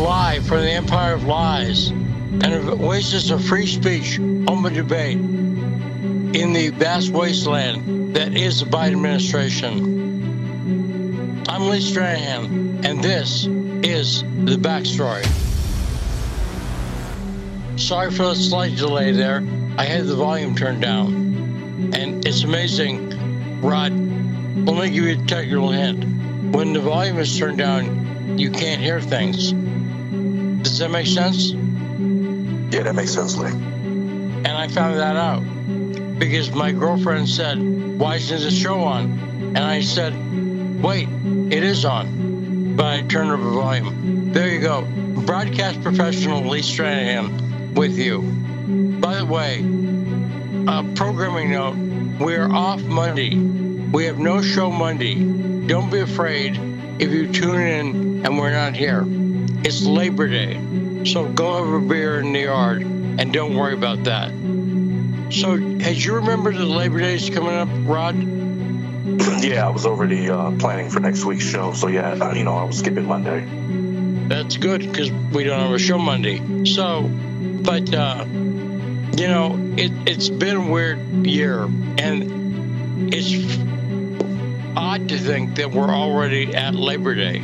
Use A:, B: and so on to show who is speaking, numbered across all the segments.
A: live from the empire of lies and of oasis of free speech, open debate in the vast wasteland that is the Biden administration. I'm Lee Stranahan, and this is the backstory. Sorry for the slight delay there. I had the volume turned down. And it's amazing, Rod. Let me give you a technical hint. When the volume is turned down, you can't hear things. Does that make sense?
B: Yeah, that makes sense, Lee.
A: And I found that out because my girlfriend said, Why isn't the show on? And I said, Wait, it is on. But I turned up the volume. There you go. Broadcast professional Lee Stranahan with you. By the way, a programming note we are off Monday. We have no show Monday. Don't be afraid if you tune in and we're not here. It's Labor Day. So go have a beer in the yard and don't worry about that. So, as you remember the Labor Day is coming up, Rod?
B: yeah, I was already uh, planning for next week's show. So, yeah, uh, you know, I was skipping Monday.
A: That's good because we don't have a show Monday. So, but, uh, you know, it, it's been a weird year. And it's odd to think that we're already at Labor Day.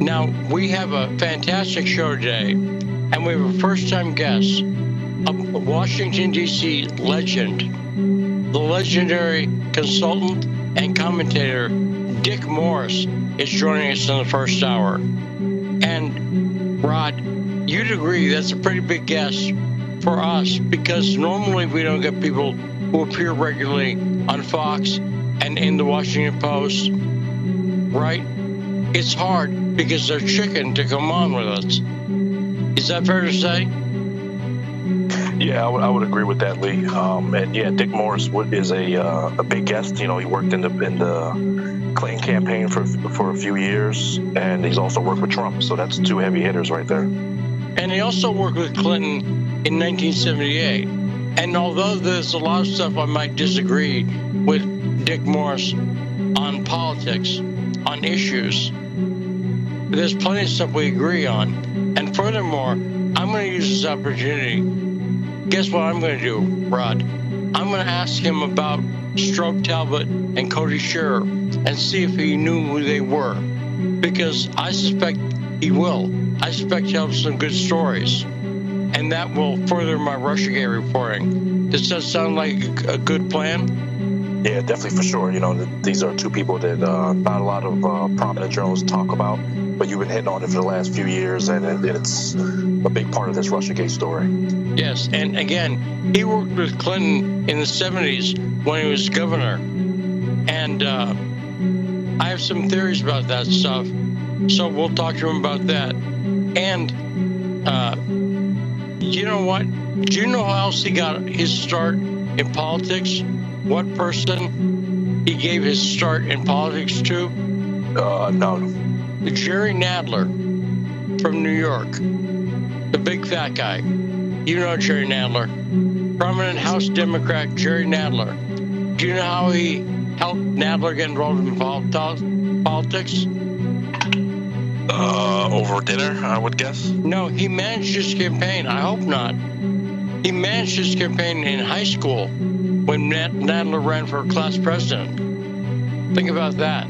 A: Now, we have a fantastic show today, and we have a first time guest, a Washington, D.C. legend, the legendary consultant and commentator Dick Morris is joining us in the first hour. And, Rod, you'd agree that's a pretty big guest for us because normally we don't get people who appear regularly on Fox and in the Washington Post, right? It's hard because they're chicken to come on with us. Is that fair to say?
B: Yeah, I would, I would agree with that, Lee. Um, and yeah, Dick Morris is a uh, a big guest. You know, he worked in the in the Clinton campaign for for a few years, and he's also worked with Trump. So that's two heavy hitters right there.
A: And he also worked with Clinton in 1978. And although there's a lot of stuff I might disagree with Dick Morris on politics, on issues, there's plenty of stuff we agree on. And furthermore, I'm going to use this opportunity. Guess what I'm going to do, Rod? I'm going to ask him about Strobe Talbott and Cody Shearer and see if he knew who they were. Because I suspect he will. I suspect he'll have some good stories. And that will further my Russiagate reporting. This does that sound like a good plan?
B: Yeah, definitely for sure. You know, these are two people that uh, not a lot of uh, prominent journalists talk about but you've been hitting on it for the last few years, and it's a big part of this Russiagate story.
A: Yes, and again, he worked with Clinton in the 70s when he was governor, and uh, I have some theories about that stuff. So we'll talk to him about that. And uh, you know what? Do you know how else he got his start in politics? What person he gave his start in politics to?
B: Uh, no.
A: Jerry Nadler from New York, the big fat guy. You know Jerry Nadler, prominent House Democrat Jerry Nadler. Do you know how he helped Nadler get involved in politics?
B: Uh, over dinner, I would guess.
A: No, he managed his campaign. I hope not. He managed his campaign in high school when Nadler ran for class president. Think about that.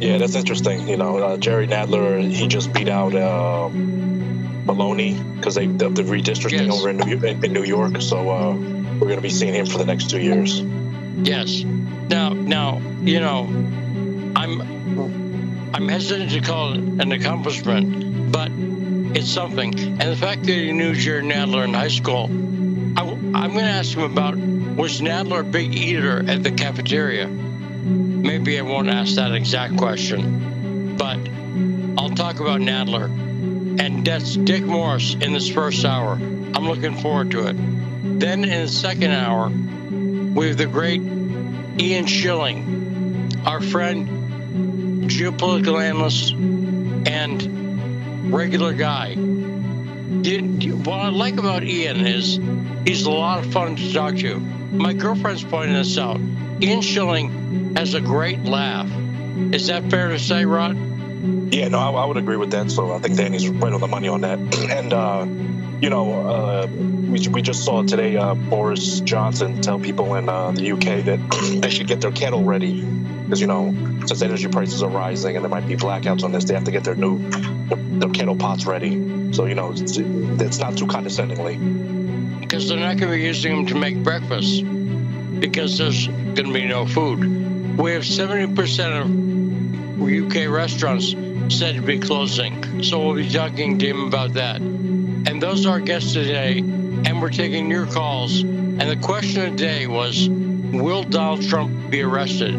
B: Yeah, that's interesting. You know, uh, Jerry Nadler, he just beat out uh, Maloney because they the, the redistricting yes. over in New, in, in New York. So uh, we're going to be seeing him for the next two years.
A: Yes. Now, now, you know, I'm I'm hesitant to call it an accomplishment, but it's something. And the fact that he knew Jerry Nadler in high school, I, I'm going to ask him about was Nadler a big eater at the cafeteria? Maybe I won't ask that exact question, but I'll talk about Nadler. And that's Dick Morris in this first hour. I'm looking forward to it. Then in the second hour, we have the great Ian Shilling, our friend, geopolitical analyst, and regular guy. What I like about Ian is he's a lot of fun to talk to. My girlfriend's pointing this out. Ian Shilling has a great laugh. Is that fair to say, Rod?
B: Yeah, no, I, I, would agree with that. So I think Danny's right on the money on that. And, uh, you know, uh, we, we just saw today uh, Boris Johnson tell people in uh, the UK that they should get their kettle ready because, you know, since energy prices are rising and there might be blackouts on this, they have to get their new their, their kettle pots ready. So, you know, it's, it's not too condescendingly.
A: Because they're not going to be using them to make breakfast because there's going to be no food. We have 70% of UK restaurants said to be closing. So we'll be talking to him about that. And those are our guests today. And we're taking your calls. And the question of the day was Will Donald Trump be arrested?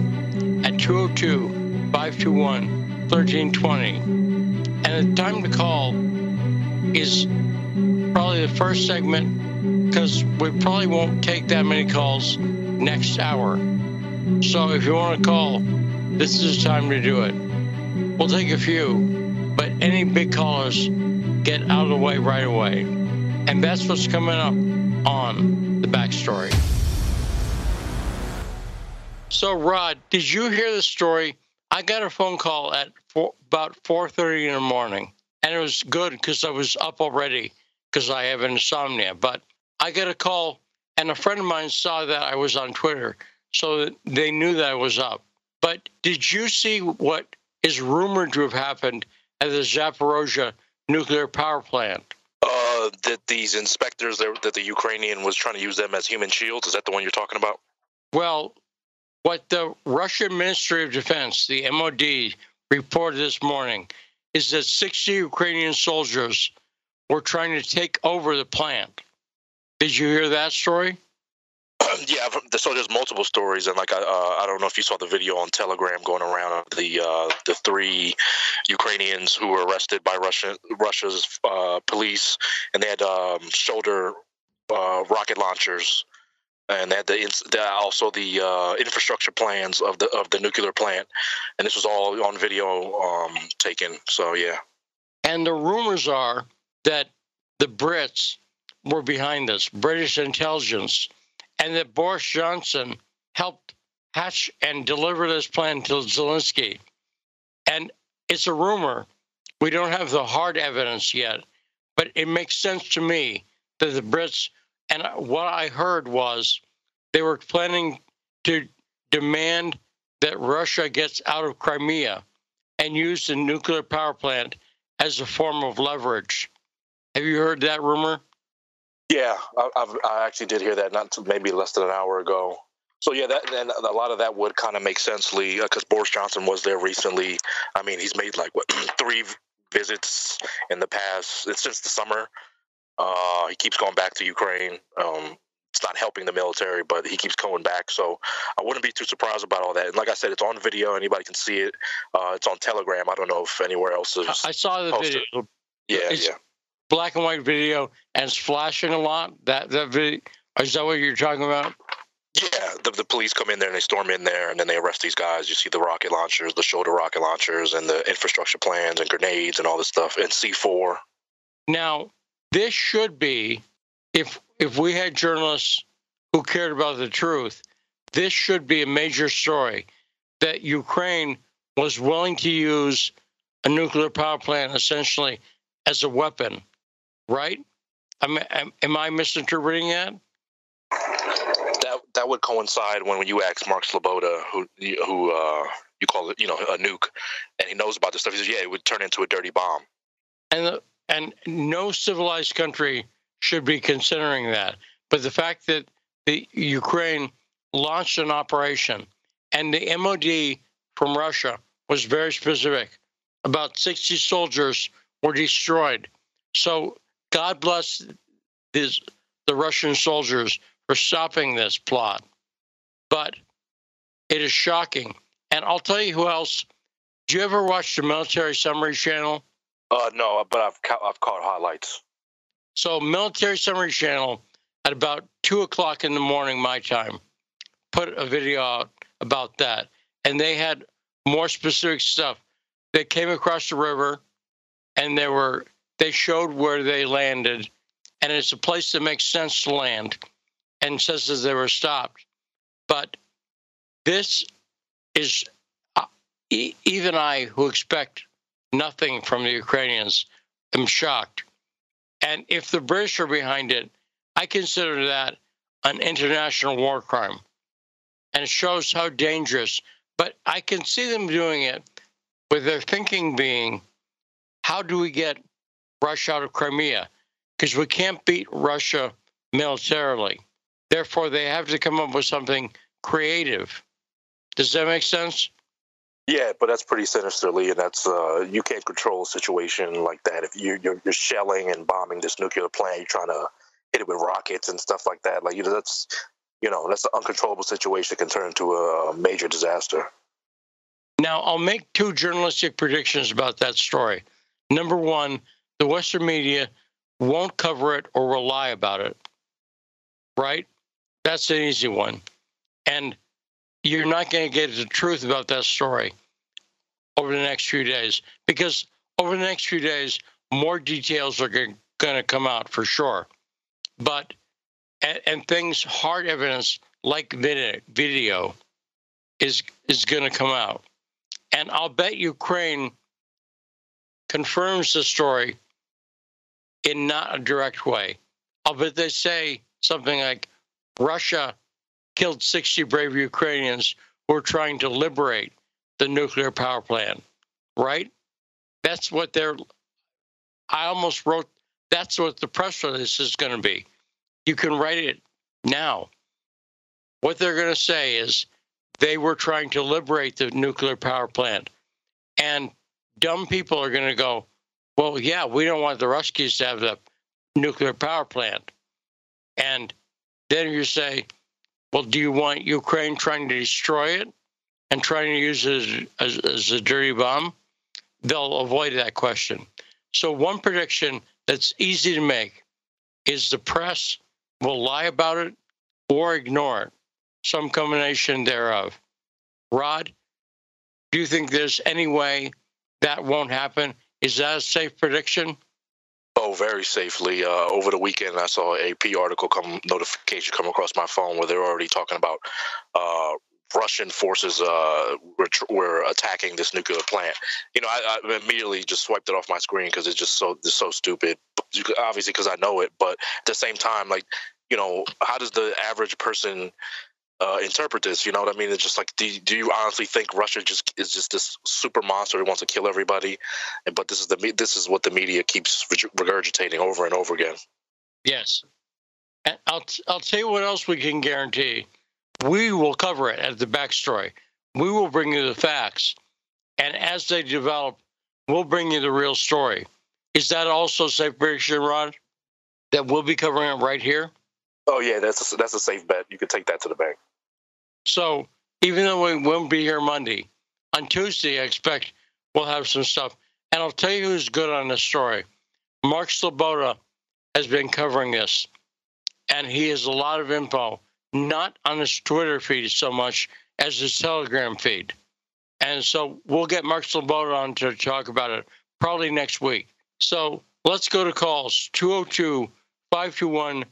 A: At 202 521 1320. And the time to call is probably the first segment because we probably won't take that many calls next hour. So if you want to call, this is the time to do it. We'll take a few, but any big callers get out of the way right away. And that's what's coming up on the backstory. So, Rod, did you hear the story? I got a phone call at four, about 4:30 in the morning, and it was good because I was up already because I have insomnia. But I got a call and a friend of mine saw that I was on Twitter, so they knew that I was up. But did you see what is rumored to have happened at the Zaporozhye nuclear power plant?
B: Uh, that these inspectors that, that the Ukrainian was trying to use them as human shields. Is that the one you're talking about?
A: Well, what the Russian Ministry of Defense, the MOD, reported this morning is that 60 Ukrainian soldiers were trying to take over the plant. Did you hear that story?
B: yeah, so there's multiple stories, and like I, uh, I don't know if you saw the video on Telegram going around of the uh, the three Ukrainians who were arrested by Russian Russia's uh, police, and they had um, shoulder uh, rocket launchers, and they had the, the also the uh, infrastructure plans of the of the nuclear plant, and this was all on video um, taken. So yeah,
A: and the rumors are that the Brits were behind this, British intelligence, and that Boris Johnson helped hatch and deliver this plan to Zelensky. And it's a rumor. We don't have the hard evidence yet, but it makes sense to me that the Brits, and what I heard was they were planning to demand that Russia gets out of Crimea and use the nuclear power plant as a form of leverage. Have you heard that rumor?
B: Yeah, I, I've, i actually did hear that not maybe less than an hour ago. So yeah, that and a lot of that would kind of make sense, Lee, because uh, Boris Johnson was there recently. I mean, he's made like what three visits in the past. Since the summer. Uh, he keeps going back to Ukraine. Um, it's not helping the military, but he keeps going back. So I wouldn't be too surprised about all that. And like I said, it's on video. Anybody can see it. Uh, it's on Telegram. I don't know if anywhere else is.
A: I saw the posted. video.
B: Yeah, it's, yeah
A: black and white video and it's flashing a lot. That that video is that what you're talking about?
B: Yeah, the, the police come in there and they storm in there and then they arrest these guys. You see the rocket launchers, the shoulder rocket launchers, and the infrastructure plans and grenades and all this stuff, and C4.
A: Now, this should be, if if we had journalists who cared about the truth, this should be a major story that Ukraine was willing to use a nuclear power plant essentially as a weapon right? Am, am, am I misinterpreting that?
B: That that would coincide when, when you ask Mark Sleboda, who who uh, you call it, you know, a nuke, and he knows about this stuff. He says, "Yeah, it would turn into a dirty bomb."
A: And the, and no civilized country should be considering that. But the fact that the Ukraine launched an operation, and the MOD from Russia was very specific. About 60 soldiers were destroyed. So God bless the Russian soldiers for stopping this plot. But it is shocking. And I'll tell you who else. Do you ever watch the Military Summary Channel?
B: Uh, no, but I've ca- I've caught highlights.
A: So, Military Summary Channel at about two o'clock in the morning, my time, put a video out about that, and they had more specific stuff. They came across the river, and there were they showed where they landed, and it's a place that makes sense to land, and says that they were stopped. But this is uh, e- even I, who expect nothing from the Ukrainians. I'm shocked. And if the British are behind it, I consider that an international war crime. And it shows how dangerous. But I can see them doing it with their thinking being how do we get Russia out of Crimea? Because we can't beat Russia militarily. Therefore, they have to come up with something creative. Does that make sense?
B: Yeah, but that's pretty sinisterly, and that's uh, you can't control a situation like that if you, you're, you're shelling and bombing this nuclear plant. You're trying to hit it with rockets and stuff like that. Like you know, that's you know that's an uncontrollable situation that can turn into a major disaster.
A: Now, I'll make two journalistic predictions about that story. Number one, the Western media won't cover it or will lie about it. Right? That's an easy one. And you're not going to get the truth about that story over the next few days because over the next few days, more details are going to come out for sure. But, and, things, hard evidence like video is, is going to come out. And I'll bet Ukraine confirms the story in not a direct way. Uh, I'll they say something like Russia killed 60 brave Ukrainians who were trying to liberate the nuclear power plant, right? That's what they're. I almost wrote, that's what the press release is going to be. You can write it now. What they're going to say is they were trying to liberate the nuclear power plant. And dumb people are going to go, well, yeah, we don't want the Ruskies to have the nuclear power plant. And then you say, well, do you want Ukraine trying to destroy it and trying to use it as, as, as a dirty bomb? They'll avoid that question. So, one prediction that's easy to make is the press will lie about it or ignore it, some combination thereof. Rod, do you think there's any way that won't happen? Is that a safe prediction?
B: Oh, very safely. Uh, over the weekend, I saw a AP article come notification come across my phone where they're already talking about uh, Russian forces uh, were, were, attacking this nuclear plant. You know, I, I immediately just swiped it off my screen because it's just so it's so stupid. Obviously, because I know it, but at the same time, like, you know, how does the average person uh, interpret this. You know what I mean? It's just like, do, do you honestly think Russia just is just this super monster who wants to kill everybody? And But this is the this is what the media keeps regurgitating over and over again.
A: Yes, and I'll I'll tell you what else we can guarantee. We will cover it as the backstory. We will bring you the facts, and as they develop, we'll bring you the real story. Is that also safe prediction, Rod? That we'll be covering it right here.
B: Oh yeah, that's a, that's a safe bet. You can take that to the bank.
A: So even though we won't be here Monday, on Tuesday, I expect we'll have some stuff. And I'll tell you who's good on this story. Mark Sleboda has been covering this, and he has a lot of info, not on his Twitter feed so much as his Telegram feed. And so we'll get Mark Sleboda on to talk about it probably next week. So let's go to calls 202 521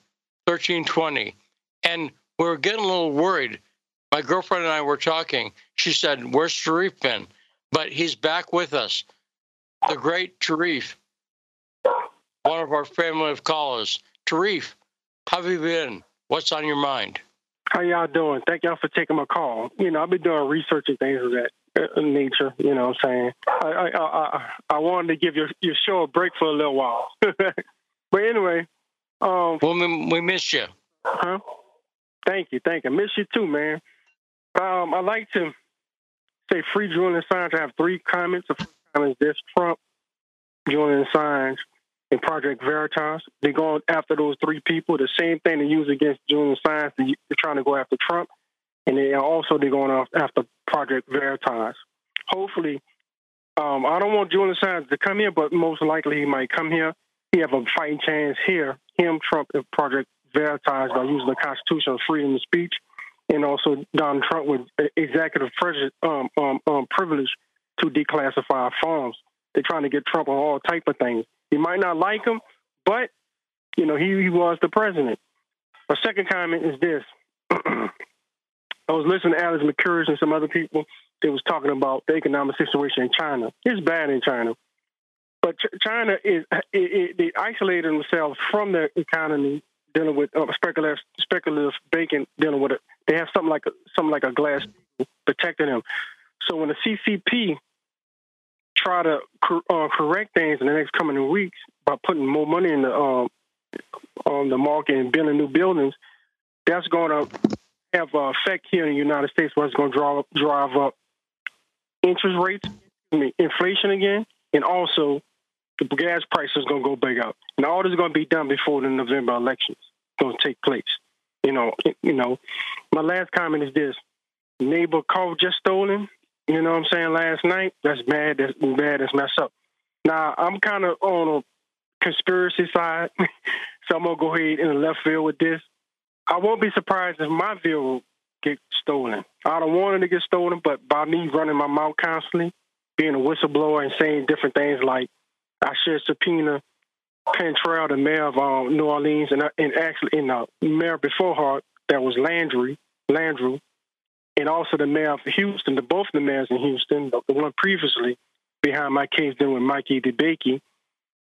A: 1320. And we're getting a little worried my girlfriend and I were talking. She said, Where's Sharif been? But he's back with us. The great Sharif, one of our family of callers. Sharif, how have you been? What's on your mind?
C: How y'all doing? Thank y'all for taking my call. You know, I've been doing research and things of that uh, nature. You know, what I'm saying I I I, I wanted to give your your show a break for a little while. but anyway, um,
A: well, we, we miss you.
C: Huh? Thank you, thank you. Miss you too, man. Um, I'd like to say free Julian Assange. I have three comments. The first comment is this Trump, Julian Assange, and Project Veritas. They're going after those three people. The same thing they use against Julian Assange, they're trying to go after Trump. And they also they're going after Project Veritas. Hopefully, um, I don't want Julian Assange to come here, but most likely he might come here. He have a fighting chance here, him, Trump, and Project Veritas by using the Constitution of freedom of speech and also Donald Trump with executive um, um, um, privilege to declassify farms. They're trying to get Trump on all type of things. You might not like him, but you know he, he was the president. My second comment is this: I was listening to Alex Mercouris and some other people. They was talking about the economic situation in China. It's bad in China. But China is it, it, they isolated themselves from the economy, dealing with uh, speculative speculative banking, dealing with it. They have something like a, something like a glass protecting them. So when the CCP try to uh, correct things in the next coming weeks by putting more money in the um, on the market and building new buildings, that's going to have an effect here in the United States where it's going to drive, drive up interest rates, I mean, inflation again, and also the gas price is going to go back up. And all this is going to be done before the November elections going to take place. You know, you know. My last comment is this: neighbor car just stolen. You know what I'm saying? Last night, that's bad. That's bad. That's messed up. Now I'm kind of on a conspiracy side, so I'm gonna go ahead in the left field with this. I won't be surprised if my vehicle get stolen. I don't want it to get stolen, but by me running my mouth constantly, being a whistleblower and saying different things like I should subpoena Cantrell, the mayor of um, New Orleans, and, and actually in the mayor before her, that was Landry, Landrieu, and also the mayor of Houston, the both the mayors in Houston, the, one previously behind my case dealing with Mikey DeBakey,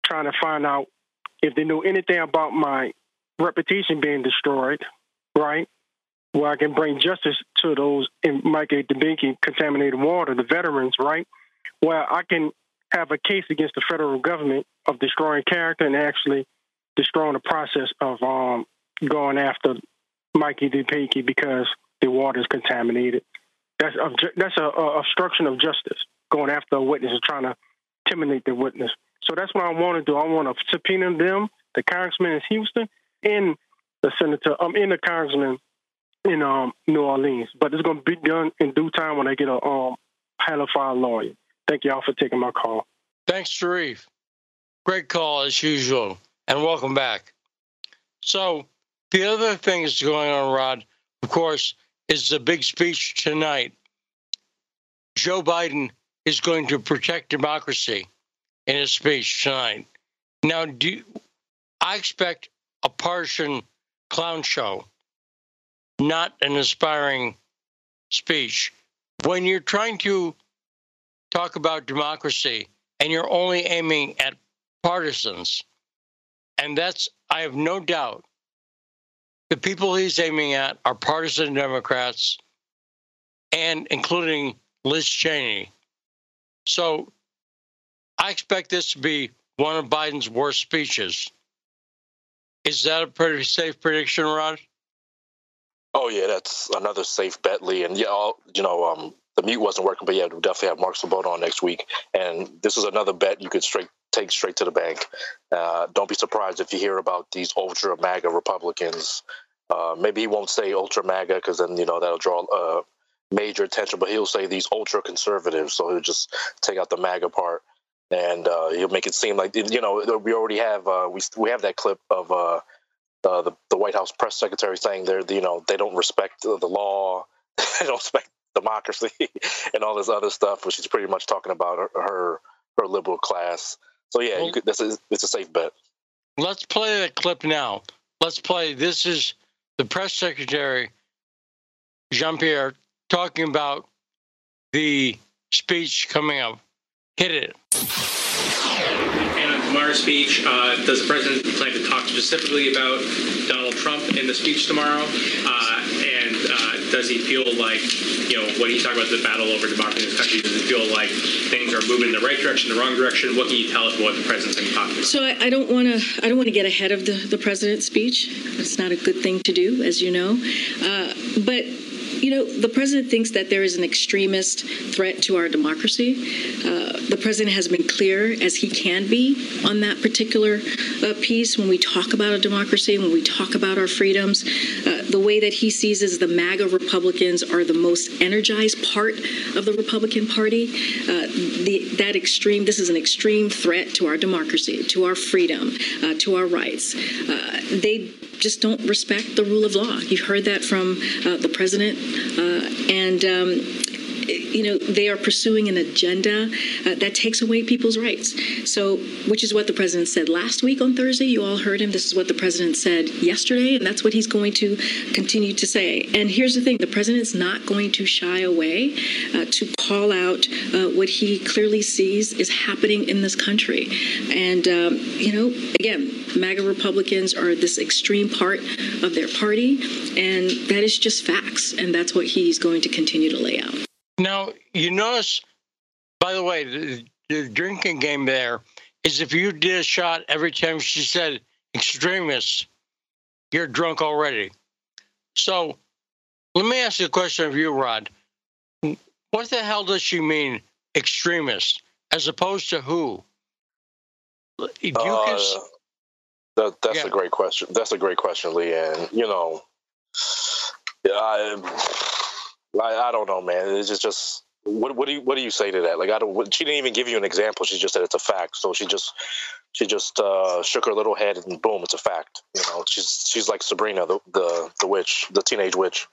C: trying to find out if they know anything about my reputation being destroyed, right? Where I can bring justice to those in Mikey DeBakey contaminated water, the veterans, right? Where I can have a case against the federal government of destroying character and actually destroying the process of um, going after Mikey DeBakey because the water is contaminated. That's that's a, a obstruction of justice, going after a witness and trying to intimidate the witness. So that's what I want to do. I want to subpoena them, the congressman in Houston, and the senator. I'm um, in the congressman in um, New Orleans, but it's going to be done in due time when I get a um, qualified lawyer. Thank you all for taking my call.
A: Thanks, Sharif. Great call as usual, and welcome back. So, the other thing that's going on, Rod, of course, is the big speech tonight. Joe Biden is going to protect democracy in his speech tonight. Now, do I expect a partisan clown show, not an inspiring speech. When you're trying to talk about democracy and you're only aiming at partisans. And that's, I have no doubt, the people he's aiming at are partisan Democrats and including Liz Cheney. So I expect this to be one of Biden's worst speeches. Is that a pretty safe prediction, Rod?
B: Oh yeah, that's another safe bet, Lee. And yeah, you know, um, the mute wasn't working, but yeah, we'll definitely have Mark Sleboda on next week. And this is another bet you could straight take straight to the bank. Uh, don't be surprised if you hear about these ultra MAGA Republicans. Uh, maybe he won't say ultra MAGA because then you know that'll draw uh, major attention. But he'll say these ultra conservatives, so he'll just take out the MAGA part and uh, he'll make it seem like you know we already have uh, we we have that clip of uh, the the White House press secretary saying they're you know they don't respect the law, they don't respect democracy and all this other stuff, which she's pretty much talking about her her, her liberal class. So yeah, well, could, this is it's a safe bet.
A: Let's play the clip now. Let's play. This is the press secretary Jean Pierre talking about the speech coming up. Hit it.
D: And tomorrow's speech, uh, does the president plan to talk specifically about Donald Trump in the speech tomorrow? Uh, does he feel like, you know, when he talk about the battle over democracy in this country, does it feel like things are moving in the right direction, the wrong direction? What can you tell us about the president's about?
E: So I, I don't want to, I don't want to get ahead of the, the president's speech. It's not a good thing to do, as you know. Uh, but you know, the president thinks that there is an extremist threat to our democracy. Uh, the president has been clear as he can be on that particular uh, piece when we talk about a democracy, when we talk about our freedoms. Uh, the way that he sees is the MAGA Republicans are the most energized part of the Republican Party. Uh, the, that extreme, this is an extreme threat to our democracy, to our freedom, uh, to our rights. Uh, they just don't respect the rule of law. You've heard that from uh, the president, uh, and um, you know, they are pursuing an agenda uh, that takes away people's rights. So, which is what the president said last week on Thursday. You all heard him. This is what the president said yesterday, and that's what he's going to continue to say. And here's the thing the president's not going to shy away uh, to call out uh, what he clearly sees is happening in this country. And, um, you know, again, MAGA Republicans are this extreme part of their party, and that is just facts. And that's what he's going to continue to lay out.
A: Now, you notice, by the way, the, the drinking game there is if you did a shot every time she said extremists, you're drunk already. So let me ask you a question of you, Rod. What the hell does she mean, extremist, as opposed to who?
B: Uh, can... that, that's yeah. a great question. That's a great question, Lee. And, you know, yeah, I, I, I don't know, man. It's just, just what, what do you what do you say to that? Like I don't. She didn't even give you an example. She just said it's a fact. So she just she just uh, shook her little head and boom, it's a fact. You know, she's she's like Sabrina, the the the witch, the teenage witch,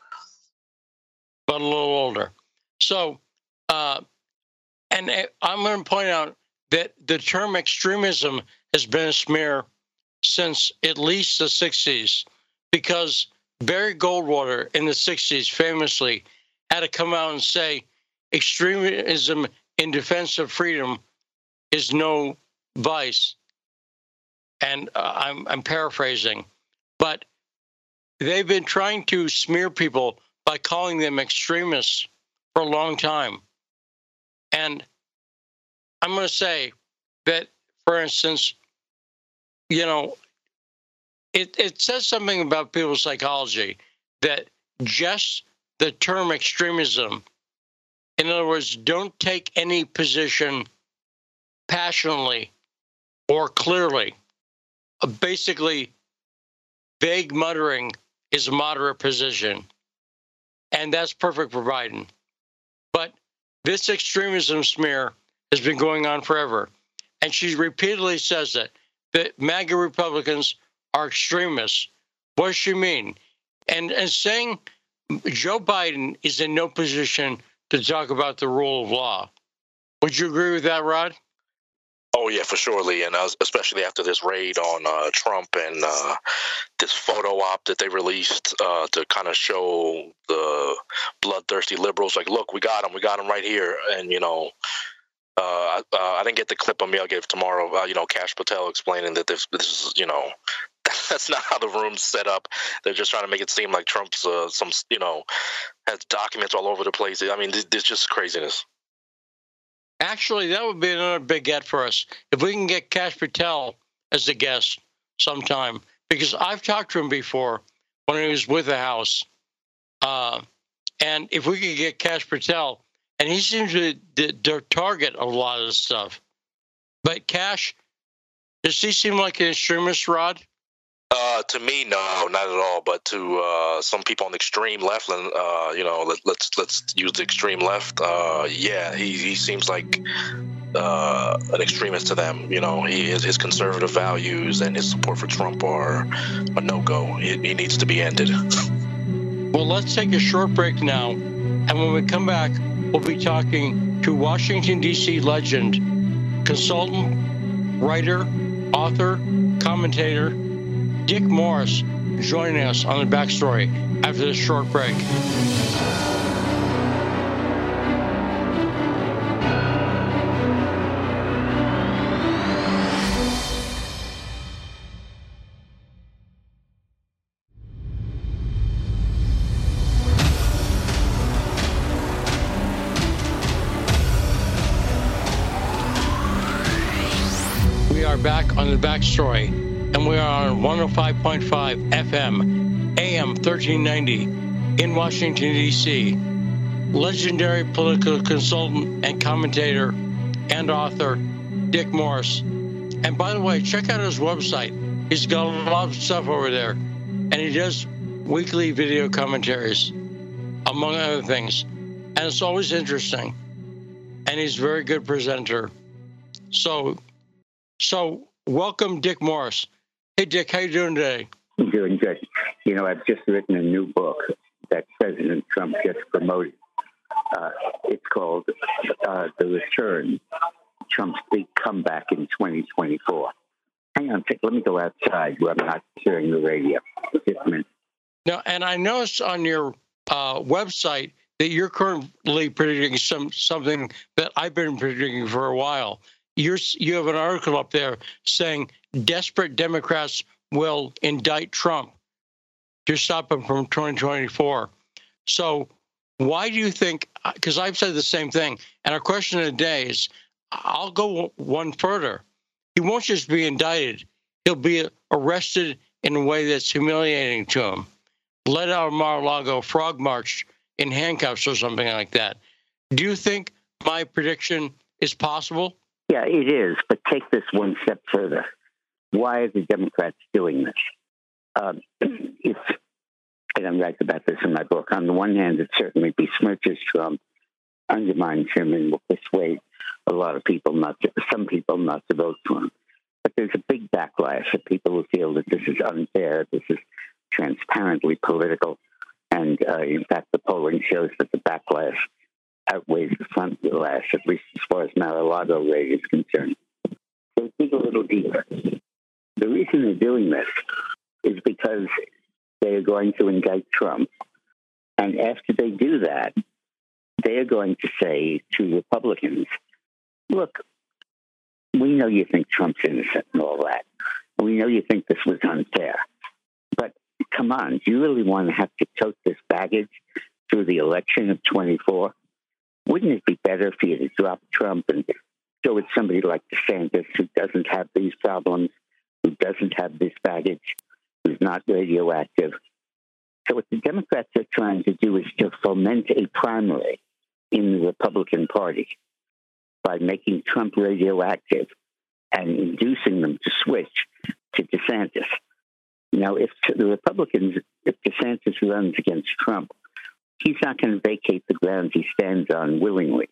A: but a little older. So, uh, and uh, I'm going to point out that the term extremism has been a smear since at least the 60s, because Barry Goldwater in the 60s famously had to come out and say extremism in defense of freedom is no vice. And uh, I'm, I'm paraphrasing, but they've been trying to smear people by calling them extremists for a long time. And I'm going to say that, for instance, you know, it, it says something about people's psychology that just the term extremism, in other words, don't take any position passionately or clearly. Uh, basically, vague muttering is a moderate position. And that's perfect for Biden. But this extremism smear has been going on forever. And she repeatedly says that, that MAGA Republicans are extremists. What does she mean? And, and saying Joe Biden is in no position to talk about the rule of law. Would you agree with that, Rod?
B: Oh yeah, for sure, Lee, and uh, especially after this raid on uh, Trump and uh, this photo op that they released uh, to kind of show the bloodthirsty liberals, like, look, we got him, we got him right here, and you know, uh, uh, I didn't get the clip on me. I'll give tomorrow. you know, Cash Patel explaining that this, this is, you know, that's not how the room's set up. They're just trying to make it seem like Trump's some, you know, has documents all over the place. I mean, there's just craziness.
A: Actually, that would be another big get for us if we can get Cash Patel as a guest sometime. Because I've talked to him before when he was with the House, uh, and if we could get Cash Patel, and he seems to the target a lot of stuff. But Cash. does he seem like an extremist, Rod?
B: Uh, to me, no, not at all. But to uh, some people on the extreme left, uh, you know, let, us let's, let's use the extreme left. Uh, yeah, he, he seems like uh, an extremist to them. You know, he his, his conservative values and his support for Trump are a no go. He, he needs to be ended.
A: well, let's take a short break now, and when we come back, we'll be talking to Washington D.C. legend, consultant, writer, author, commentator. Dick Morris joining us on the backstory after this short break. We are back on the backstory on 105.5 FM, AM 1390 in Washington, D.C. Legendary political consultant and commentator and author Dick Morris. And by the way, check out his website. He's got a lot of stuff over there. And he does weekly video commentaries, among other things. And it's always interesting. And he's a very good presenter. So, so welcome, Dick Morris. Hey, Dick, how you doing today?
F: I'm doing good. You know, I've just written a new book that President Trump just promoted. Uh, it's called uh, The Return Trump's Big Comeback in 2024. Hang on, let me go outside where I'm not hearing the radio. Just a minute.
A: Now, and I noticed on your uh, website that you're currently predicting some something that I've been predicting for a while. You're, you have an article up there saying desperate Democrats will indict Trump to stop him from 2024. So, why do you think? Uh, because I've said the same thing, and our question of the day is I'll go one further. He won't just be indicted, he'll be arrested in a way that's humiliating to him. Let out of Mar a Lago, frog marched in handcuffs or something like that. Do you think my prediction is possible?
F: Yeah, it is. But take this one step further. Why are the Democrats doing this? Um, if, and I'm right about this in my book, on the one hand, it certainly besmirches Trump, undermines him, and will persuade a lot of people not to, some people not to vote for him. But there's a big backlash of people who feel that this is unfair, this is transparently political, and uh, in fact, the polling shows that the backlash outweighs the front lash, at least as far as Mar-a-Lago rate is concerned. So dig a little deeper. The reason they're doing this is because they are going to indict Trump. And after they do that, they are going to say to Republicans, look, we know you think Trump's innocent and all that. We know you think this was unfair. But come on, do you really want to have to tote this baggage through the election of 24? Wouldn't it be better for you to drop Trump and go with somebody like DeSantis who doesn't have these problems, who doesn't have this baggage, who's not radioactive? So, what the Democrats are trying to do is to foment a primary in the Republican Party by making Trump radioactive and inducing them to switch to DeSantis. Now, if the Republicans, if DeSantis runs against Trump, he's not going to vacate the ground he stands on willingly.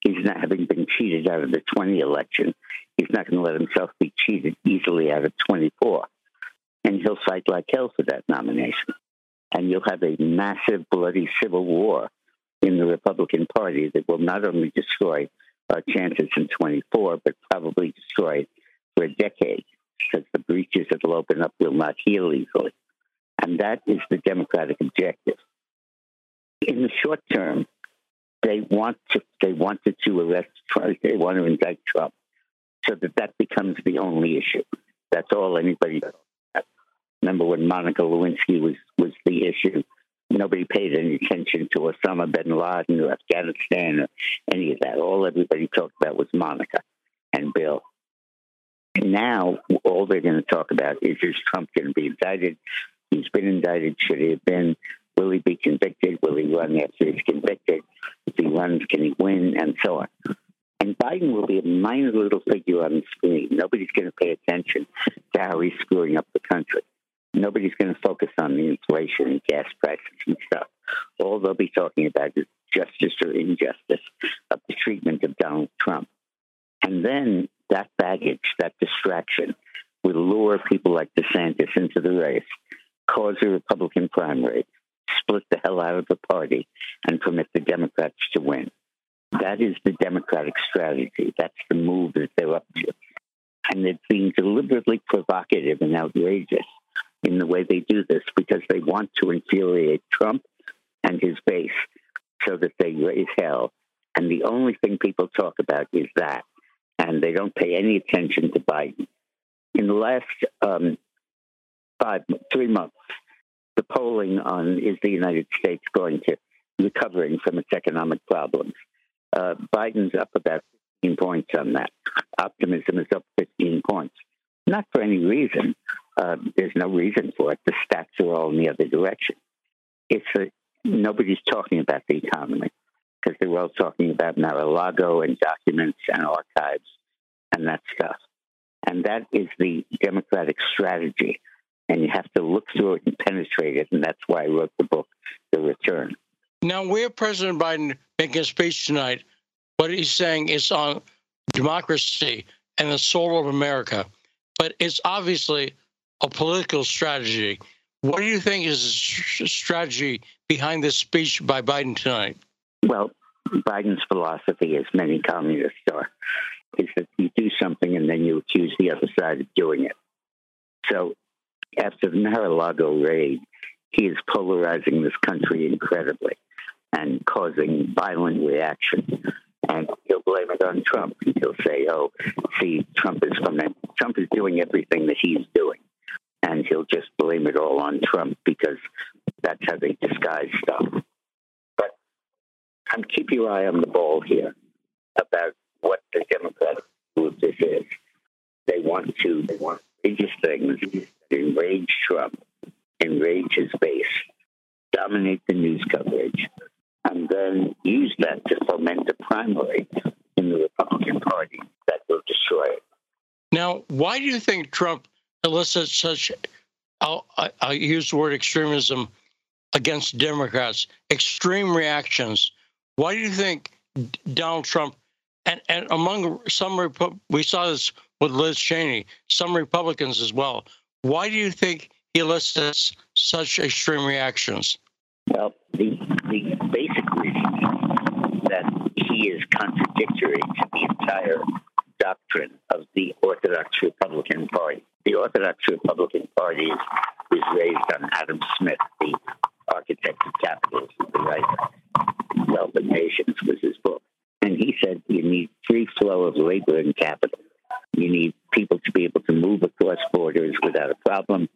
F: He's not having been cheated out of the 20 election. He's not going to let himself be cheated easily out of 24. And he'll fight like hell for that nomination. And you'll have a massive, bloody civil war in the Republican Party that will not only destroy our chances in 24, but probably destroy for a decade because the breaches that will open up will not heal easily. And that is the Democratic objective. In the short term, they want to they wanted to arrest Trump. They want to indict Trump, so that that becomes the only issue. That's all anybody. Remember when Monica Lewinsky was was the issue Nobody paid any attention to Osama bin Laden or Afghanistan or any of that. All everybody talked about was Monica and Bill. Now all they're going to talk about is is Trump going to be indicted? He's been indicted. Should he have been? Will he be convicted? Will he run after he's convicted? If he runs, can he win? And so on. And Biden will be a minor little figure on the screen. Nobody's going to pay attention to how he's screwing up the country nobody's going to focus on the inflation and gas prices and stuff. All they'll be talking about is justice or injustice of the treatment of Donald Trump. And then that baggage, that distraction, will lure people like DeSantis into the race, cause a Republican primary, split the hell out of the party, and permit the Democrats to win. That is the Democratic strategy. That's the move that they're up to. And it's being deliberately provocative and outrageous in the way they do this because they want to infuriate Trump and his base so that they raise hell. And the only thing people talk about is that. And they don't pay any attention to Biden. In the last um, five, three months, the polling on is the United States going to recovering from its economic problems. Uh, Biden's up about 15 points on that. Optimism is up 15 points. Not for any reason, uh, there's no reason for it. The stats are all in the other direction. It's a, nobody's talking about the economy because they're all talking about Mar-a-Lago and documents and archives and that stuff. And that is the Democratic strategy. And you have to look through it and penetrate it. And that's why I wrote the book, The Return.
A: Now, we have President Biden making a speech tonight. What he's saying is on democracy and the soul of America. But it's obviously a political strategy. What do you think is the strategy behind this speech by Biden tonight?
F: Well, Biden's philosophy, as many communists are, is that you do something and then you accuse the other side of doing it. So after the Mar-a-Lago raid, he is polarizing this country incredibly and causing violent reaction. And he'll blame it on Trump. He'll say, "Oh, see, Trump is from Trump is doing everything that he's doing," and he'll just blame it all on Trump because that's how they disguise stuff. But um, keep your eye on the ball here about what the Democratic move this is. They want to they want outrageous things enrage Trump, enrage his base, dominate the news coverage, and then use that to foment a primary in the Republican Party that will destroy it.
A: Now, why do you think Trump elicits such, I'll, I'll use the word extremism against Democrats, extreme reactions? Why do you think Donald Trump, and, and among some, we saw this with Liz Cheney, some Republicans as well, why do you think he elicits such extreme reactions?
F: Well, the, the basic reason that he is contradictory to the entire doctrine of the Orthodox Republican Party. The Orthodox Republican Party is, is raised on Adam Smith, the architect of capitalism, the writer. Wealth of Nations was his book. And he said you need free flow of labor and capital. You need people to be able to move across borders without a problem.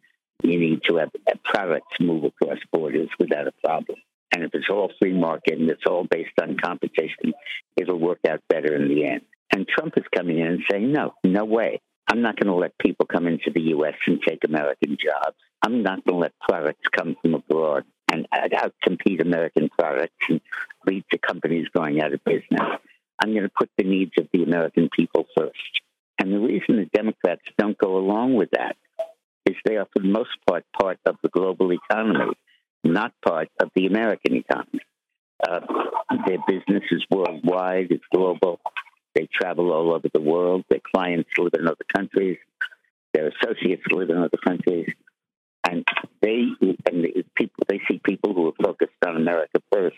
F: You need to have products move across borders without a problem. And if it's all free market and it's all based on competition, it'll work out better in the end. And Trump is coming in and saying, no, no way. I'm not going to let people come into the U.S. and take American jobs. I'm not going to let products come from abroad and outcompete American products and lead to companies going out of business. I'm going to put the needs of the American people first. And the reason the Democrats don't go along with that is they are, for the most part, part of the global economy, not part of the American economy. Uh, their business is worldwide, it's global. They travel all over the world. Their clients live in other countries. Their associates live in other countries. And they and the people they see people who are focused on America first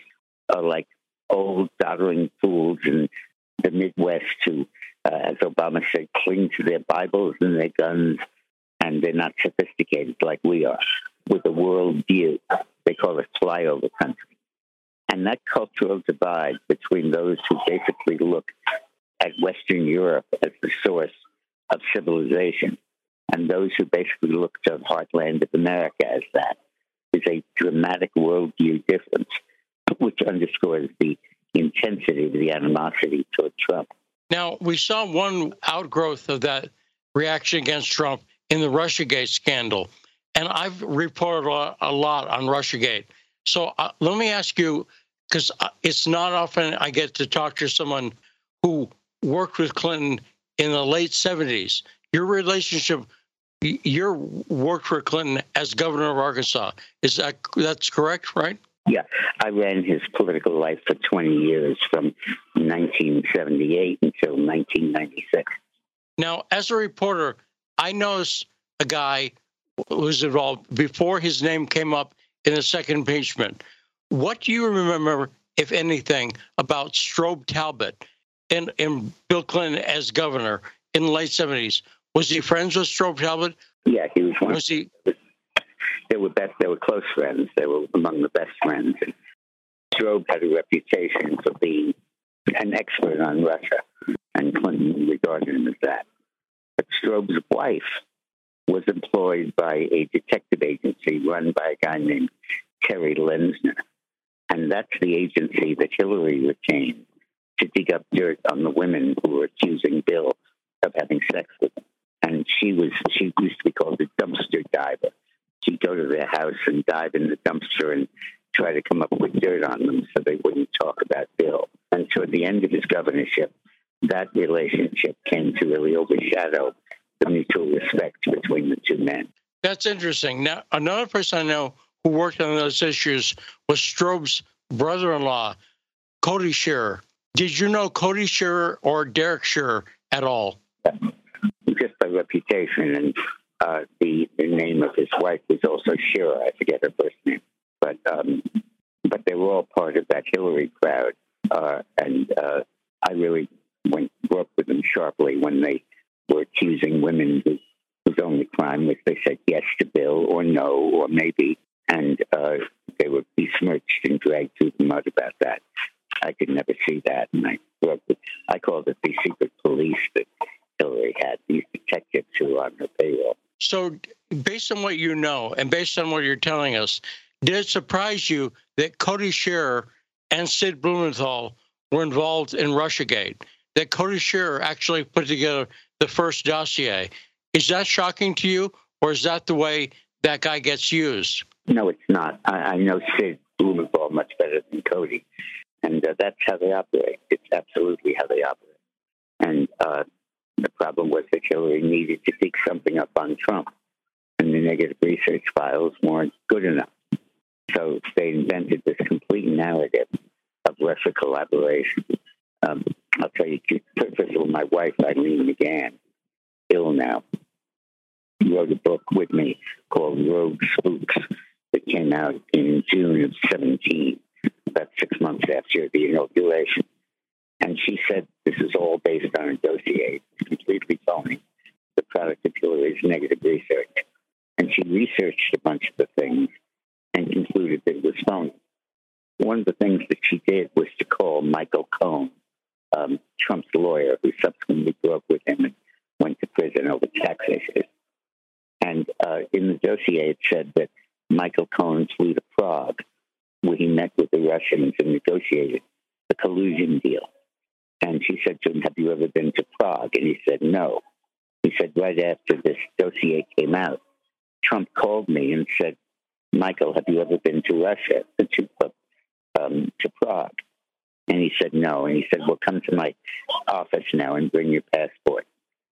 F: are like old doddering fools in the Midwest who, Uh, as Obama said, cling to their Bibles and their guns, and they're not sophisticated like we are with a world view. They call it flyover country. And that cultural divide between those who basically look at Western Europe as the source of civilization and those who basically look to the heartland of America as that is a dramatic worldview difference, which underscores the intensity of the animosity toward Trump.
A: Now, we saw one outgrowth of that reaction against Trump in the Russiagate scandal. And I've reported a lot on Russiagate. So uh, let me ask you, because uh, it's not often I get to talk to someone who worked with Clinton in the late 70s. Your relationship, you worked for Clinton as governor of Arkansas. Is that that's correct, right?
F: Yeah, I ran his political life for 20 years from 1978 until 1996.
A: Now, as a reporter, I noticed a guy who was involved before his name came up in the second impeachment. What do you remember, if anything, about Strobe Talbott and, and Bill Clinton as governor in the late 70s? Was he friends with Strobe Talbott?
F: Yeah, he was one.
A: Was he?
F: They were best. They were close friends. They were among the best friends. And Strobe had a reputation for being an expert on Russia, and Clinton regarded him as that. But Strobe's wife was employed by a detective agency run by a guy named Terry Lenzner. And that's the agency that Hillary retained to dig up dirt on the women who were accusing Bill of having sex with him. And she was she used to be called the dumpster diver. She'd go to their house and dive in the dumpster and try to come up with dirt on them so they wouldn't talk about Bill. And toward the end of his governorship, that relationship came to really overshadow the mutual respect between the two men.
A: That's interesting. Now, another person I know who worked on those issues was Strobe's brother-in-law, Cody Shearer. Did you know Cody Shearer or Derek Shearer at all?
F: Just by reputation, and uh, the, the name of his wife was also Shearer. I forget her first name, but um, but they were all part of that Hillary crowd, uh, and uh, I really went broke with them sharply when they were accusing women whose whose only crime was they said yes to Bill or no or maybe, and uh, they were besmirched and dragged through the mud about that. I could never see that, and I broke. With, I called it the secret police that Hillary had these detectives who were on her payroll.
A: So, based on what you know and based on what you're telling us, did it surprise you that Cody Shearer and Sid Blumenthal were involved in Russiagate? That Cody Shearer actually put together the first dossier? Is that shocking to you, or is that the way that guy gets used?
F: No, it's not. I, I know Sid Blumenthal much better than Cody, and uh, that's how they operate. It's absolutely how they operate. And uh, the problem was that Hillary needed to pick something up on Trump, and the negative research files weren't good enough. So they invented this complete narrative of Russia collaboration. Um, I'll tell you, first of all, my wife, Eileen McGann, ill now, wrote a book with me called Rogue Spooks that came out in June of 17, about six months after the inauguration. And she said this is all based on a dossier. Completely phony. The product of Hillary's negative research. And she researched a bunch of the things and concluded that it was phony. One of the things that she did was to call Michael Cohen, um, Trump's lawyer, who subsequently broke with him and went to prison over tax issues. And uh, in the dossier, it said that Michael Cohen flew to Prague, where he met with the Russians and negotiated the collusion deal. And she said to him, Have you ever been to Prague? And he said, No. He said, Right after this dossier came out, Trump called me and said, Michael, have you ever been to Russia, to, um, to Prague? And he said, No. And he said, Well, come to my office now and bring your passport.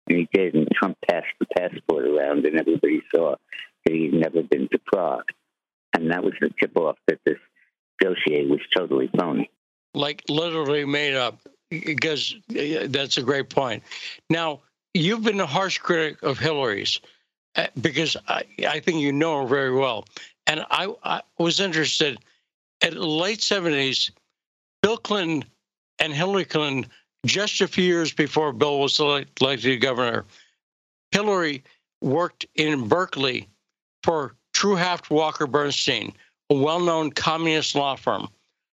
F: And he did. And Trump passed the passport around, and everybody saw that he'd never been to Prague. And that was the tip off that this dossier was totally phony.
A: Like literally made up, because that's a great point. Now, you've been a harsh critic of Hillary's uh, because I, I think you know her very well. And I, I was interested at the late 70s, Bill Clinton and Hillary Clinton, just a few years before Bill was elected governor, Hillary worked in Berkeley for Treuhaft Walker Bernstein, a well known communist law firm.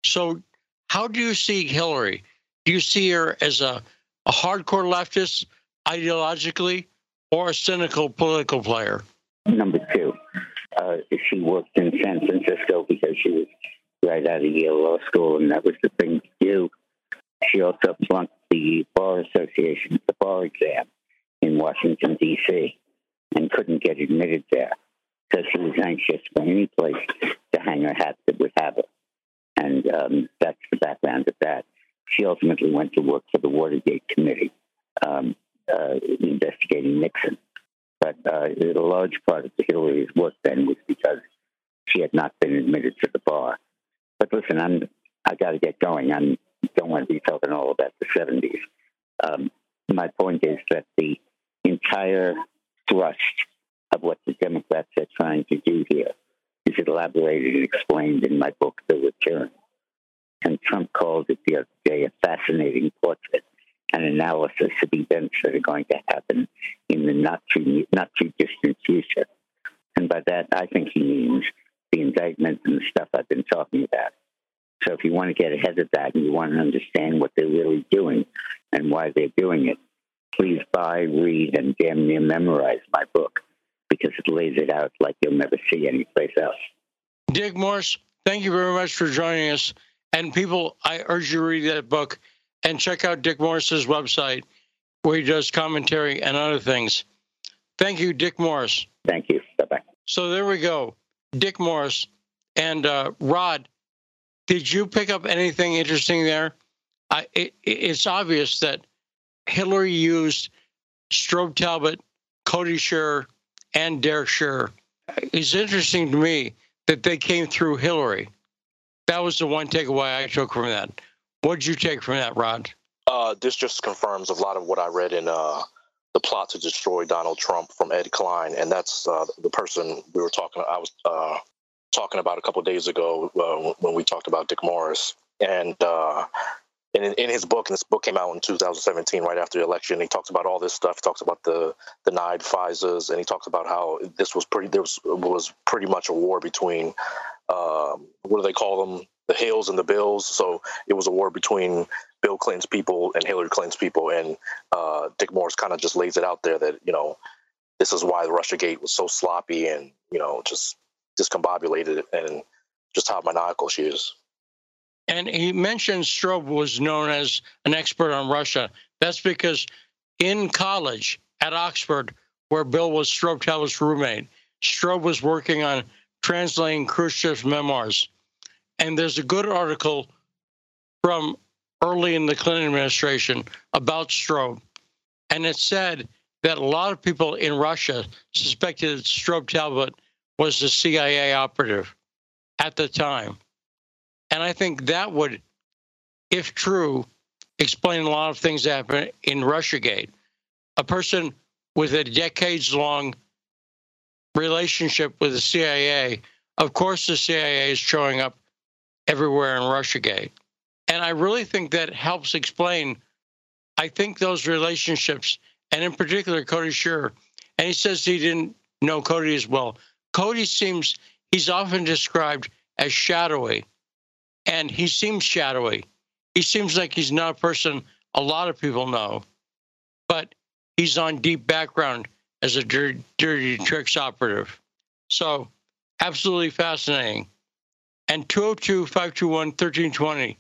A: So, how do you see Hillary? Do you see her as a, a hardcore leftist ideologically or a cynical political player?
F: Number two, uh, she worked in San Francisco because she was right out of Yale Law School, and that was the thing to do. She also flunked the Bar Association, the bar exam in Washington, D.C., and couldn't get admitted there because she was anxious for any place to hang her hat that would have her. And um, that's the background of that. She ultimately went to work for the Watergate Committee, um, uh, investigating Nixon. But uh, a large part of Hillary's work then was because she had not been admitted to the bar. But listen, I'm I got to get going. I don't want to be talking all about the 70s. Um, my point is that the entire thrust of what the Democrats are trying to do here is elaborated and explained in my book, The Return. And Trump called it the other day a fascinating portrait and analysis of events that are going to happen in the not too not too distant future. And by that, I think he means the indictment and the stuff I've been talking about. So if you want to get ahead of that and you want to understand what they're really doing and why they're doing it, please buy, read, and damn near memorize my book because it lays it out like you'll never see anyplace else.
A: Dick Morris, thank you very much for joining us. And people, I urge you to read that book and check out Dick Morris's website where he does commentary and other things. Thank you, Dick Morris.
F: Thank you. Bye bye.
A: So there we go. Dick Morris And uh, Rod, did you pick up anything interesting there? I, it, it's obvious that Hillary used Strobe Talbott, Cody Shearer, and Derek Shearer. It's interesting to me that they came through Hillary. That was the one takeaway I took from that. What did you take from that, Rod?
B: Uh, this just confirms a lot of what I read in uh, the plot to destroy Donald Trump from Ed Klein, and that's uh, the person we were talking. I was uh, talking about a couple days ago uh, when we talked about Dick Morris, and uh, in, in his book, and this book came out in 2017, right after the election. He talks about all this stuff. He talks about the denied FISAs, and he talks about how this was pretty. There was was pretty much a war between um, what do they call them? The Hills and the Bills. So it was a war between Bill Clinton's people and Hillary Clinton's people. And uh, Dick Morris kind of just lays it out there that, you know, this is why the Russiagate was so sloppy and, you know, just discombobulated and just how maniacal she is.
A: And he mentioned Strobe was known as an expert on Russia. That's because in college at Oxford, where Bill was Strobe Talbott's roommate, Strobe was working on translating Khrushchev's memoirs. And there's a good article from early in the Clinton administration about Strobe. And it said that a lot of people in Russia suspected that Strobe Talbott was a CIA operative at the time. And I think that would, if true, explain a lot of things that happened in Russiagate. A person with a decades long relationship with the CIA, of course, the CIA is showing up everywhere in Russiagate. And I really think that helps explain, I think, those relationships, and in particular, Cody Shearer. And he says he didn't know Cody as well. Cody seems, he's often described as shadowy, and he seems shadowy. He seems like he's not a person a lot of people know, but he's on deep background as a dirty, dirty tricks operative. So, absolutely fascinating. And 202 521 1320.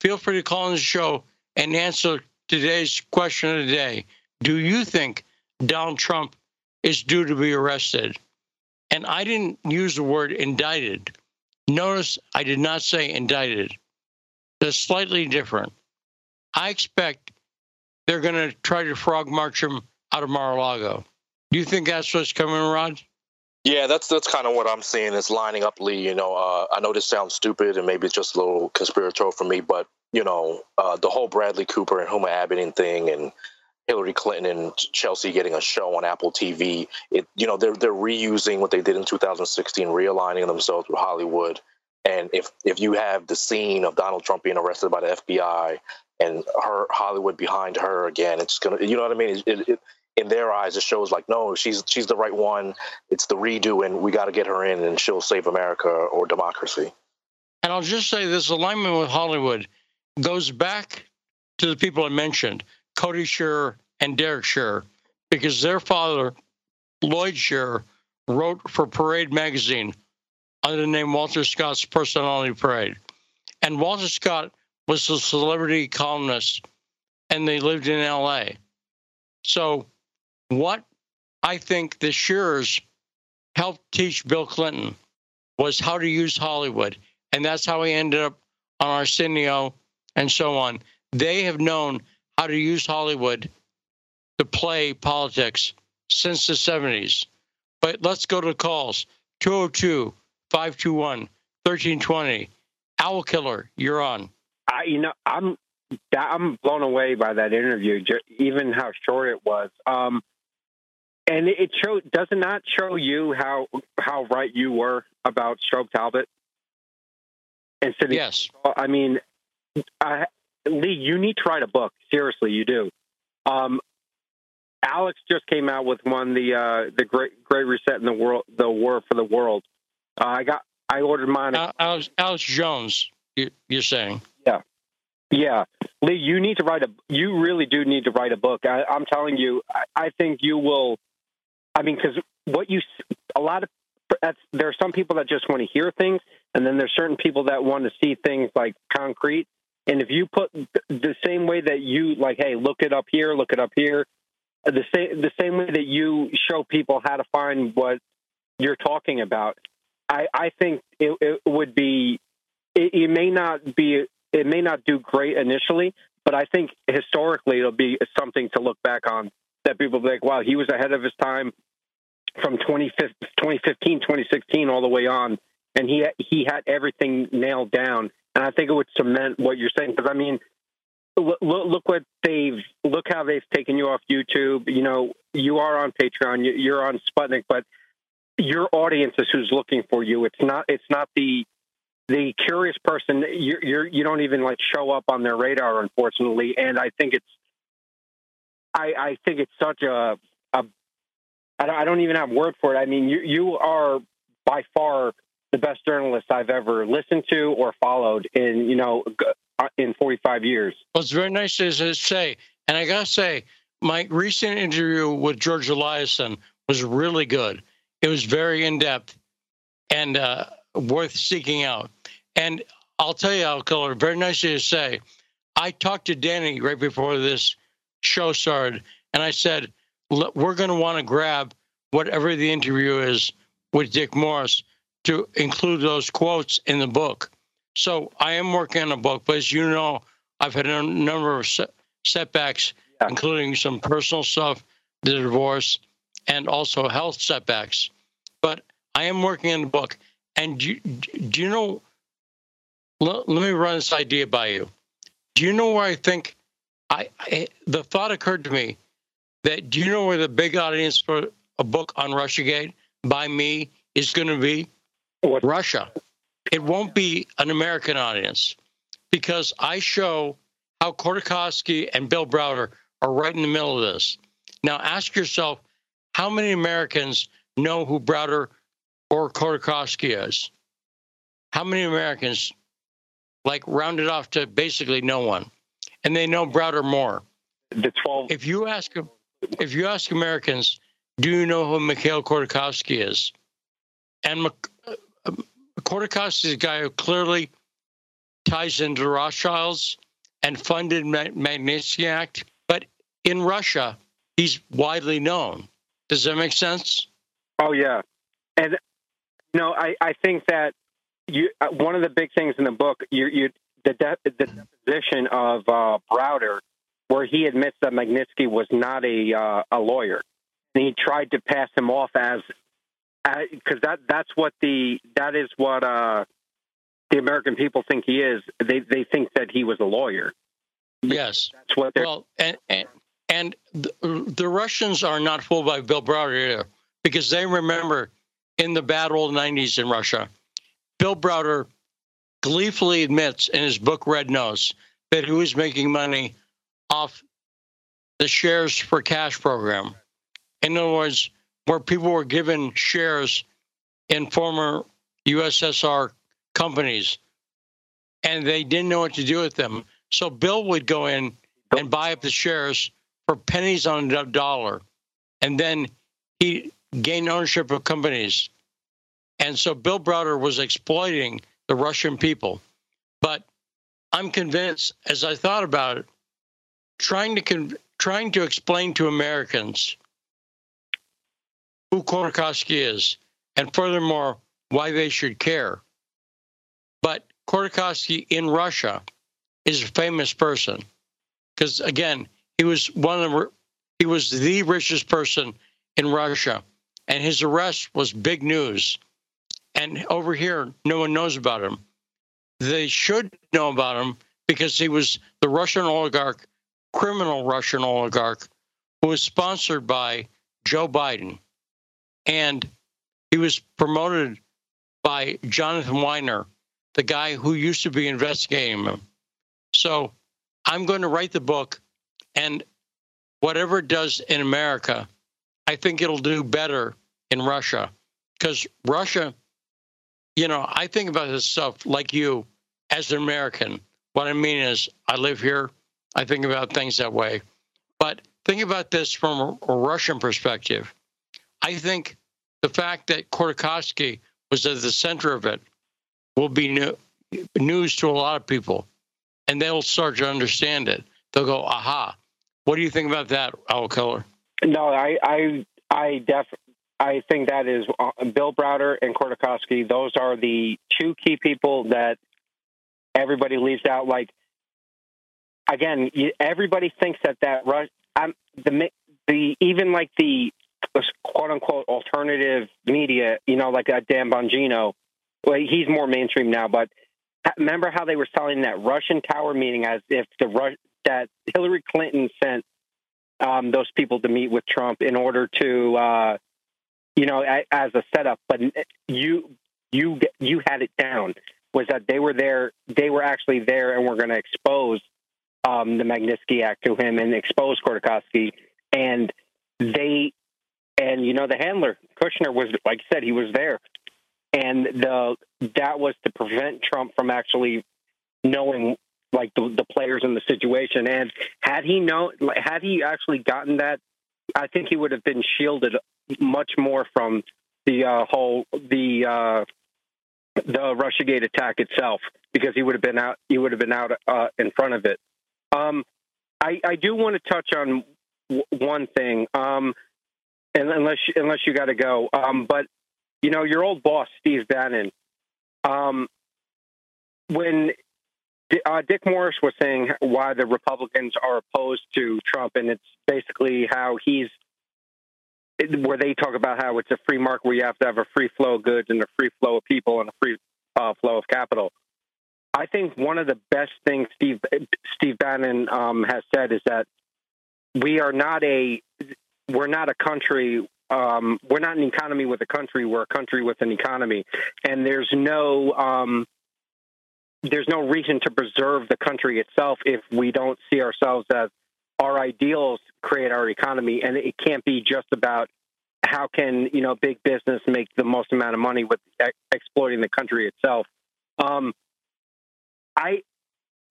A: Feel free to call in the show and answer today's question of the day. Do you think Donald Trump is due to be arrested? And I didn't use the word indicted. Notice I did not say indicted. They're slightly different. I expect they're going to try to frog march him out of Mar-a-Lago. Do you think that's what's coming, Rod?
B: Yeah, that's that's kind of what I'm seeing. Is lining up Lee. You know, uh, I know this sounds stupid and maybe it's just a little conspiratorial for me, but you know, uh, the whole Bradley Cooper and Huma Abedin thing, and Hillary Clinton and Chelsea getting a show on Apple TV. It, you know, they're they're reusing what they did in 2016, realigning themselves with Hollywood. And if if you have the scene of Donald Trump being arrested by the FBI and her Hollywood behind her again, it's gonna, you know what I mean? It, it, in their eyes, it shows like, no, she's she's the right one. It's the redo, and we got to get her in, and she'll save America or democracy.
A: And I'll just say this alignment with Hollywood goes back to the people I mentioned, Cody Shearer and Derek Shearer, because their father, Lloyd Shearer, wrote for Parade magazine under the name Walter Scott's Personality Parade. And Walter Scott was a celebrity columnist, and they lived in LA. So what I think the Shearers helped teach Bill Clinton was how to use Hollywood. And that's how he ended up on Arsenio and so on. They have known how to use Hollywood to play politics since the 70s. But let's go to calls 202 521 1320. Owl Killer, you're on.
G: I, you know, I'm I'm blown away by that interview, even how short it was. Um, and it show does it not show you how how right you were about Strobe Talbott?
A: Instead yes.
G: I mean, I, Lee, you need to write a book. Seriously, you do. Um, Alex just came out with one, the uh, the Great Great Reset in the world, the War for the World. Uh, I got, I ordered mine.
A: Uh, Alex, Alex Jones, you, you're saying?
G: Yeah, yeah. Lee, you need to write a. You really do need to write a book. I, am telling you, I, I think you will I mean, because what you a lot of there are some people that just want to hear things, and then there's certain people that want to see things like concrete. And if you put the same way that you like, hey, look it up here, look it up here, the same the same way that you show people how to find what you're talking about, I, I think it, it would be. It, it may not be. It may not do great initially, but I think historically it'll be something to look back on that people be like, wow, he was ahead of his time from 2015, 2016, all the way on, and he he had everything nailed down. And I think it would cement what you're saying because I mean, look, look what they've look how they've taken you off YouTube. You know, you are on Patreon, you're on Sputnik, but your audience is who's looking for you. It's not it's not the the curious person. You're, you're you don't even like show up on their radar, unfortunately. And I think it's I, I think it's such a, a I don't even have word for it. I mean, you you are by far the best journalist I've ever listened to or followed in you know uh, in 45 years.
A: Well, it's very nice to say, and I gotta say, my recent interview with George Eliason was really good. It was very in depth and uh, worth seeking out. And I'll tell you, Al very nice to say. I talked to Danny right before this show started, and I said, we're going to want to grab whatever the interview is with Dick Morris to include those quotes in the book. So I am working on a book, but as you know, I've had a number of setbacks, yeah. including some personal stuff, the divorce, and also health setbacks. But I am working on the book. And do, do you know? Let, let me run this idea by you. Do you know where I think I, I the thought occurred to me that do you know where the big audience for a book on Russiagate by me is going to be? What? Russia. It won't be an American audience because I show how Khodorkovsky and Bill Browder are right in the middle of this. Now ask yourself how many Americans know who Browder or Khodorkovsky is? How many Americans, like, rounded off to basically no one? And they know Browder more.
G: The 12.
A: If you ask, if you ask Americans, do you know who Mikhail Khodorkovsky is? And Khodorkovsky is a guy who clearly ties into Rothschilds and funded Magnitsky Act, but in Russia, he's widely known. Does that make sense?
G: Oh yeah, and no, I I think that you uh, one of the big things in the book you you the de- the deposition of uh, Browder, where he admits that Magnitsky was not a uh, a lawyer, and he tried to pass him off as because that that's what the that is what uh, the American people think he is. They they think that he was a lawyer.
A: Yes,
G: that's what. They're...
A: Well, and and, and the, the Russians are not fooled by Bill Browder either, because they remember in the bad old '90s in Russia, Bill Browder gleefully admits in his book Red Notice that he was making money off the shares for cash program. In other words, where people were given shares in former USSR companies and they didn't know what to do with them. So Bill would go in and buy up the shares for pennies on a dollar. And then he gained ownership of companies. And so Bill Browder was exploiting the Russian people. But I'm convinced, as I thought about it, trying to con- trying to explain to Americans who Khodorkovsky is, and furthermore, why they should care. But Khodorkovsky in Russia is a famous person because, again, he was one of the, he was the richest person in Russia, and his arrest was big news. And over here, no one knows about him. They should know about him because he was the Russian oligarch, criminal Russian oligarch, who was sponsored by Joe Biden and he was promoted by Jonathan Winer, the guy who used to be investigating him. So I'm going to write the book, and whatever it does in America, I think it'll do better in Russia. Because Russia, you know, I think about this stuff like you as an American. What I mean is, I live here, I think about things that way. But think about this from a Russian perspective. I think the fact that Khodorkovsky was at the center of it will be news to a lot of people, and they'll start to understand it. They'll go, "Aha!" What do you think about that, Al Keller?
G: No, I, I, I def, I think that is uh, Bill Browder and Khodorkovsky. Those are the two key people that everybody leaves out. Like again, everybody thinks that that rush. I'm the the even like the quote unquote alternative media, you know, like a Dan Bongino. Well, he's more mainstream now, but remember how they were selling that Russian Tower meeting as if the that Hillary Clinton sent um, those people to meet with Trump in order to, uh, you know, as a setup. But you you you had it down was that they were there, they were actually there, and were going to expose um, the Magnitsky Act to him and expose Khodorkovsky, and they and you know, the handler Kushner was, like I said, he was there, and the that was to prevent Trump from actually knowing like the, the players in the situation. And had he known, had he actually gotten that, I think he would have been shielded much more from the uh, whole the uh, the RussiaGate attack itself because he would have been out. He would have been out uh, in front of it. Um, I, I do want to touch on w- one thing, um, and unless unless you got to go, um, but you know your old boss Steve Bannon. Um, when uh, Dick Morris was saying why the Republicans are opposed to Trump, and it's basically how he's where they talk about how it's a free market where you have to have a free flow of goods and a free flow of people and a free uh, flow of capital. I think one of the best things Steve Steve Bannon um, has said is that we are not a we're not a country um, we're not an economy with a country we're a country with an economy and there's no um, there's no reason to preserve the country itself if we don't see ourselves as our ideals create our economy, and it can't be just about how can you know big business make the most amount of money with ex- exploiting the country itself. Um, I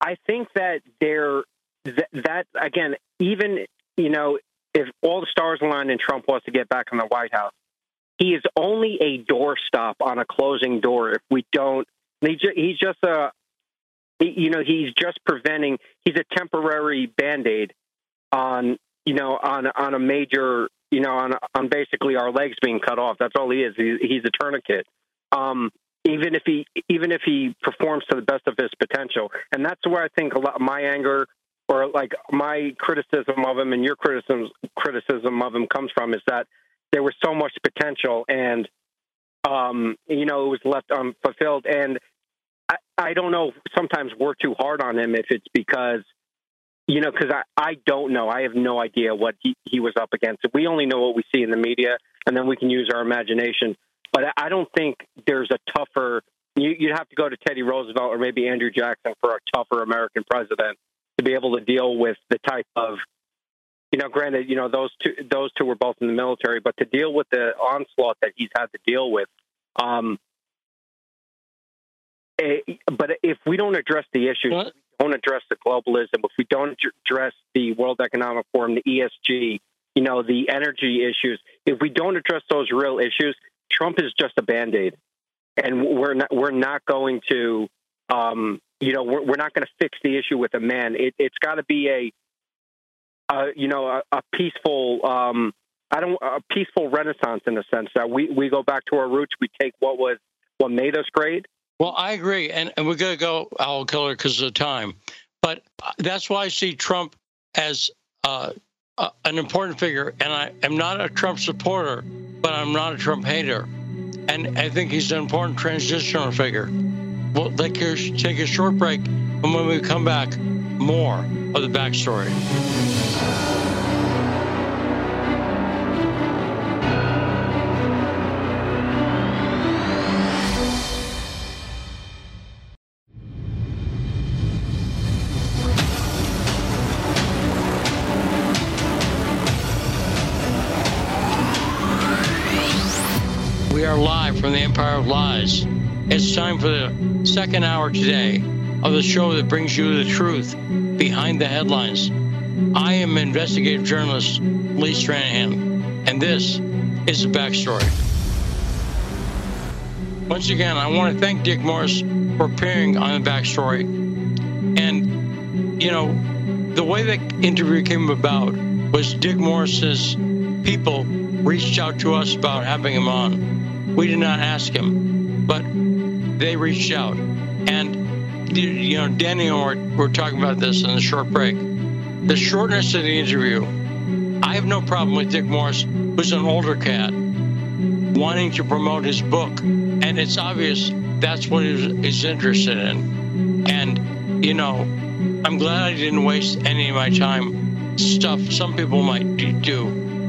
G: I think that there that, that again, even you know, if all the stars aligned and Trump wants to get back in the White House, he is only a doorstop on a closing door. If we don't, he ju- he's just a you know he's just preventing. He's a temporary band aid on you know on on a major you know on on basically our legs being cut off. That's all he is. He, he's a tourniquet. Um, even if he even if he performs to the best of his potential, and that's where I think a lot my anger or like my criticism of him and your criticism criticism of him comes from is that there was so much potential and um, you know it was left unfulfilled and I, I don't know sometimes we're too hard on him if it's because you know, because I, I don't know. I have no idea what he, he was up against. We only know what we see in the media, and then we can use our imagination. But I don't think there's a tougher. You, you'd have to go to Teddy Roosevelt or maybe Andrew Jackson for a tougher American president to be able to deal with the type of, you know, granted, you know those two those two were both in the military, but to deal with the onslaught that he's had to deal with. Um, eh, but if we don't address the issues, what? don't address the globalism, if we don't address the World Economic Forum, the ESG, you know, the energy issues, if we don't address those real issues, Trump is just a band aid, and we're not we're not going to, um, you know, we're, we're not going to fix the issue with a man. It, has got to be a, you know, a, a peaceful. Um, I don't a peaceful renaissance in the sense that we, we go back to our roots. We take what was what made us great
A: well, I agree, and, and we're going to go Owl Killer because of the time. But that's why I see Trump as uh, uh, an important figure, and I am not a Trump supporter, but I'm not a Trump hater, and I think he's an important transitional figure. We'll take take a short break, and when we come back, more of the backstory. Empire of Lies. It's time for the second hour today of the show that brings you the truth behind the headlines. I am investigative journalist Lee Stranahan, and this is the backstory. Once again, I want to thank Dick Morris for appearing on the backstory. And, you know, the way that interview came about was Dick Morris's people reached out to us about having him on. We did not ask him, but they reached out. And, you know, Danny and I were talking about this in the short break. The shortness of the interview, I have no problem with Dick Morris, who's an older cat, wanting to promote his book. And it's obvious that's what he's interested in. And, you know, I'm glad I didn't waste any of my time stuff some people might do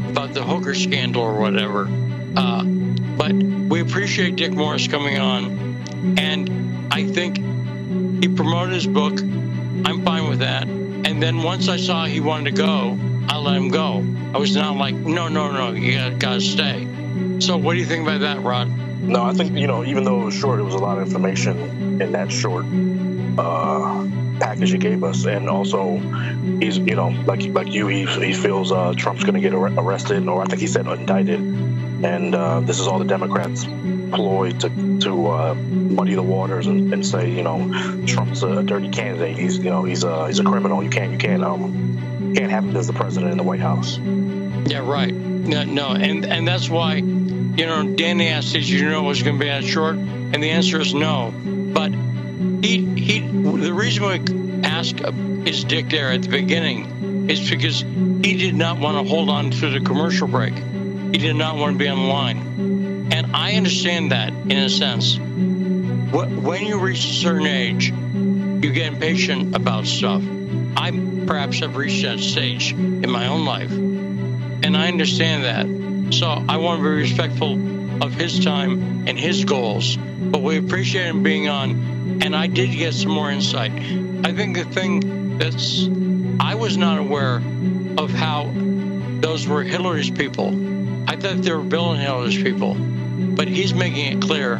A: about the hooker scandal or whatever. Uh, but appreciate Dick Morris coming on. And I think he promoted his book. I'm fine with that. And then once I saw he wanted to go, I let him go. I was not like, no, no, no, you gotta, gotta stay. So what do you think about that, Rod?
B: No, I think you know, even though it was short, it was a lot of information in that short uh, package he gave us, and also he's you know like like you, he he feels uh, Trump's going to get ar- arrested, or I think he said indicted, and uh, this is all the Democrats ploy to to uh, muddy the waters and, and, say you know Trump's a dirty candidate. He's you know he's a he's a criminal. You can't you can't um can't have him as the president in the White House.
A: Yeah, right. No, no, and and that's why you know, Danny asked, "Did you know it was going to be that short?" And the answer is no. But he he. The reason we asked is Dick there at the beginning is because he did not want to hold on to the commercial break. He did not want to be on line, and I understand that in a sense. When you reach a certain age, you get impatient about stuff. I perhaps have reached that stage in my own life, and I understand that. So I want to be respectful of his time and his goals. But we appreciate him being on, and I did get some more insight. I think the thing that's I was not aware of how those were Hillary's people. I thought they were Bill and Hillary's people, but he's making it clear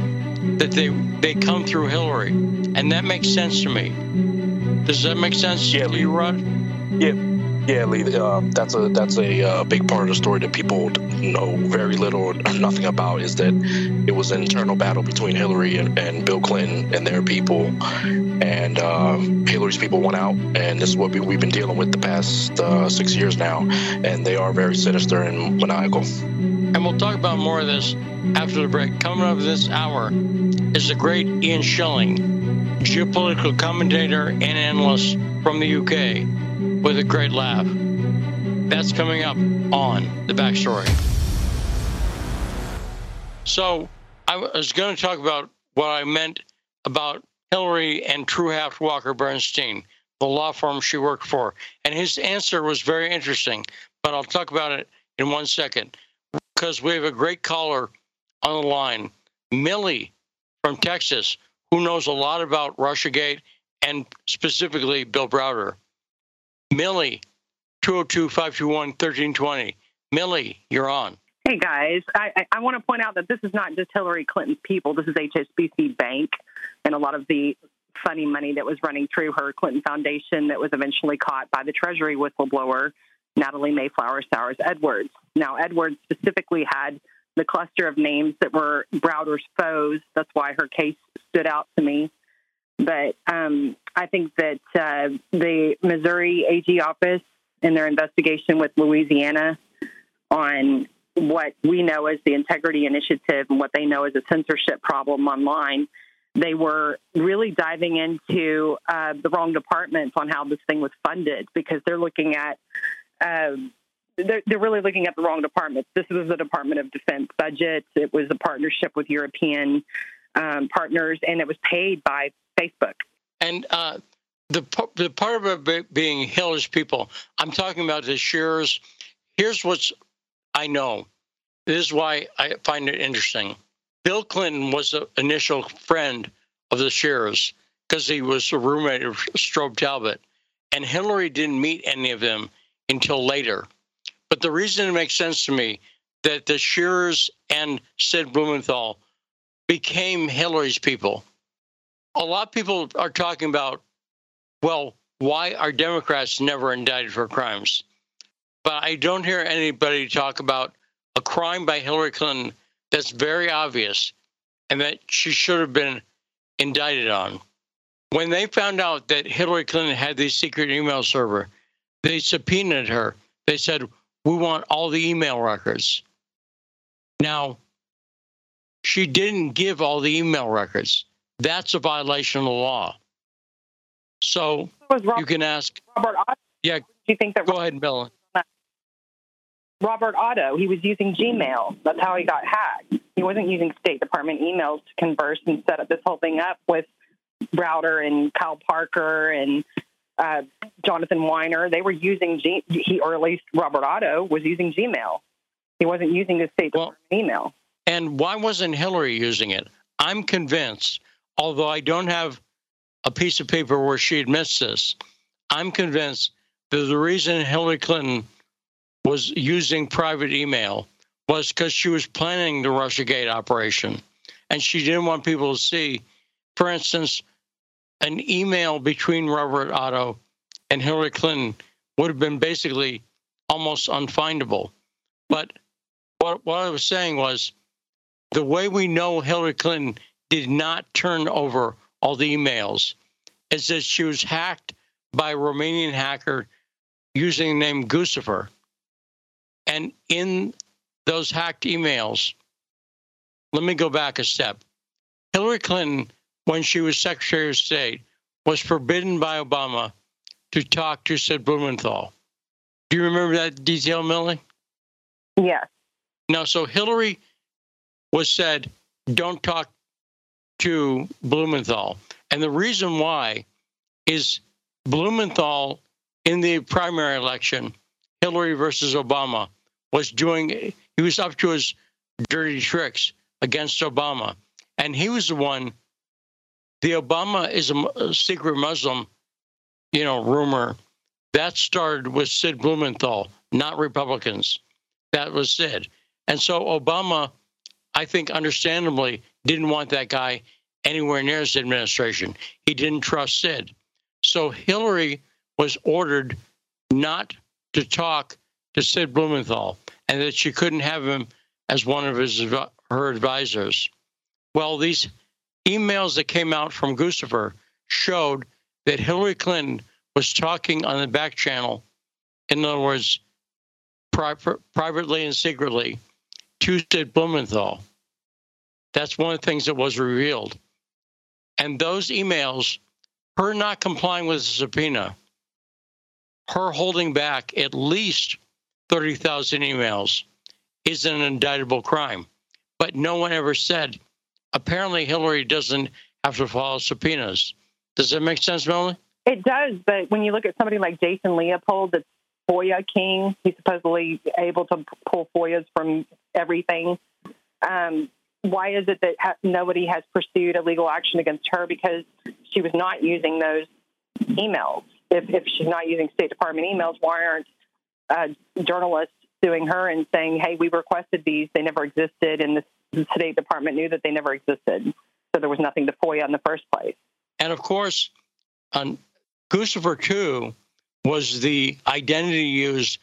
A: that they they come through Hillary, and that makes sense to me. Does that make sense
B: yeah,
A: to you, Rod?
B: Yeah, yeah, Lee, uh, that's a that's a uh, big part of the story that people know very little or nothing about is that it was an internal battle between Hillary and, and Bill Clinton and their people, and uh, Hillary's people went out, and this is what we, have been dealing with the past uh, six years now, and they are very sinister and maniacal.
A: And we'll talk about more of this after the break. Coming up this hour is the great Ian Shilling, geopolitical commentator and analyst from the UK with a great laugh. That's coming up on the backstory. So I was going to talk about what I meant about Hillary and Treuhaft Walker Bernstein, the law firm she worked for. And his answer was very interesting, but I'll talk about it in one second because we have a great caller on the line, Millie from Texas, who knows a lot about Russiagate and specifically Bill Browder. Millie, 202 521 1320. Millie, you're on.
H: Hey guys, I, I, want to point out that this is not just Hillary Clinton's people. This is HSBC Bank and a lot of the funny money that was running through her Clinton Foundation that was eventually caught by the Treasury whistleblower Natalie Mayflower Sours Edwards. Now, Edwards specifically had the cluster of names that were Browder's foes. That's why her case stood out to me. But um, I think that uh, the Missouri AG office in their investigation with Louisiana on what we know as the Integrity Initiative and what they know as a censorship problem online, they were really diving into uh, the wrong departments on how this thing was funded because they're looking at. Uh, they're, they're really looking at the wrong departments. This was the Department of Defense budget. It was a partnership with European um, partners, and it was paid by Facebook.
A: And uh, the the part of it being Hillary's people, I'm talking about the Shearers. Here's what's I know. This is why I find it interesting. Bill Clinton was the initial friend of the Shearers because he was a roommate of Strobe Talbott, and Hillary didn't meet any of them until later. But the reason it makes sense to me that the Shearers and Sid Blumenthal became Hillary's people. A lot of people are talking about well, why are Democrats never indicted for crimes? But I don't hear anybody talk about a crime by Hillary Clinton that's very obvious and that she should have been indicted on. When they found out that Hillary Clinton had this secret email server, they subpoenaed her. They said, We want all the email records. Now, she didn't give all the email records. That's a violation of the law. So Robert, you can ask
H: Robert Otto.
A: Yeah.
H: Do you think that?
A: Go ahead, Bill.
H: Robert Otto, he was using Gmail. That's how he got hacked. He wasn't using State Department emails to converse and set up this whole thing up with Browder and Kyle Parker and uh, Jonathan Winer. They were using G, he, or at least Robert Otto was using Gmail. He wasn't using the State Department well, email.
A: And why wasn't Hillary using it? I'm convinced, although I don't have a piece of paper where she admits this. I'm convinced that the reason Hillary Clinton was using private email was because she was planning the Russiagate operation. and she didn't want people to see. For instance, an email between Robert Otto and Hillary Clinton would have been basically almost unfindable. But what, what I was saying was the way we know Hillary Clinton did not turn over all the emails is that she was hacked by a Romanian hacker using the name Guccifer. And in those hacked emails, let me go back a step. Hillary Clinton, when she was Secretary of State, was forbidden by Obama to talk to Sid Blumenthal. Do you remember that detail, Millie?
H: Yes.
A: Now, so Hillary was said, don't talk to Blumenthal. And the reason why is Blumenthal in the primary election, Hillary versus Obama, was doing, he was up to his dirty tricks against Obama. And he was the one, the Obama is a, secret Muslim, you know, rumor that started with Sid Blumenthal, not Republicans. That was Sid. And so Obama, I think understandably, didn't want that guy anywhere near his administration. He didn't trust Sid. So Hillary was ordered not to talk to Sid Blumenthal and that she couldn't have him as one of his her advisors. Well, these emails that came out from Guccifer showed that Hillary Clinton was talking on the back channel, in other words, pri- privately and secretly, to Sid Blumenthal. That's one of the things that was revealed. And those emails, her not complying with the subpoena, her holding back at least 30,000 emails is an indictable crime. But no one ever said, apparently Hillary doesn't have to follow subpoenas. Does that make sense, Melanie?
H: It does, but when you look at somebody like Jason Leopold, the FOIA king, he's supposedly able to pull FOIAs from everything. Um, why is it that ha- nobody has pursued a legal action against her because she was not using those emails? If, if she's not using State Department emails, why aren't uh, journalists suing her and saying, "Hey, we requested these; they never existed," and the State Department knew that they never existed, so there was nothing to FOIA in the first place.
A: And of course, on Guccifer two was the identity used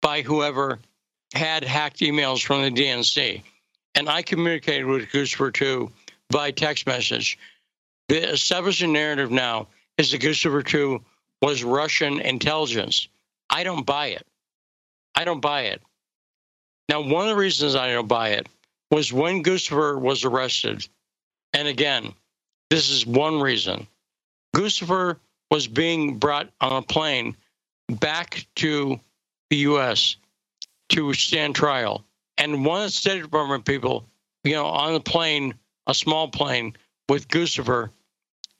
A: by whoever had hacked emails from the DNC. And I communicated with Guccifer 2 by text message. The established narrative now is that Guccifer 2 was Russian intelligence. I don't buy it. I don't buy it. Now, one of the reasons I don't buy it was when Guccifer was arrested. And again, this is one reason. Guccifer was being brought on a plane back to the U.S. to stand trial. And one of the State Department people, you know, on the plane, a small plane with Guccifer,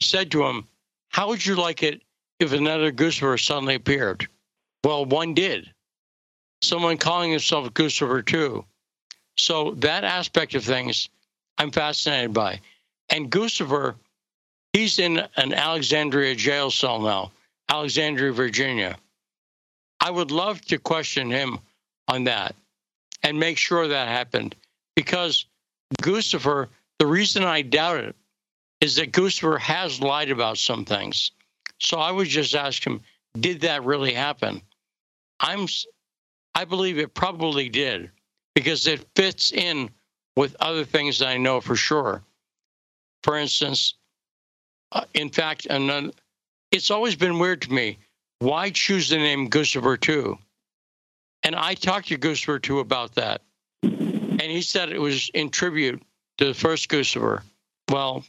A: said to him, How would you like it if another Guccifer suddenly appeared? Well, one did. Someone calling himself Guccifer 2. So that aspect of things, I'm fascinated by. And Guccifer, he's in an Alexandria jail cell now, Alexandria, Virginia. I would love to question him on that and make sure that happened because Guccifer, the reason I doubt it is that Guccifer has lied about some things. So I would just ask him, did that really happen? I'm I believe it probably did because it fits in with other things that I know for sure. For instance, uh, in fact, and it's always been weird to me why choose the name Guccifer 2? And I talked to Guccifer 2 about that. And he said it was in tribute to the first Guccifer. Well,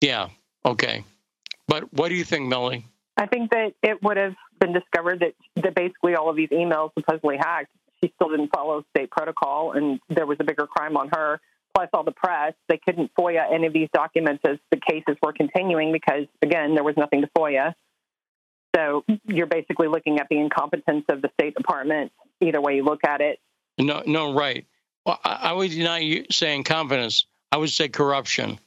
A: yeah, okay. But what do you think, Melanie?
H: I think that it would have been discovered that, that basically all of these emails supposedly hacked. She still didn't follow state protocol, and there was a bigger crime on her. Plus, all the press, they couldn't FOIA any of these documents as the cases were continuing because, again, there was nothing to FOIA. So you're basically looking at the incompetence of the State Department, either way you look at it.
A: No, no, right. Well, I, would not saying confidence. I would say corruption.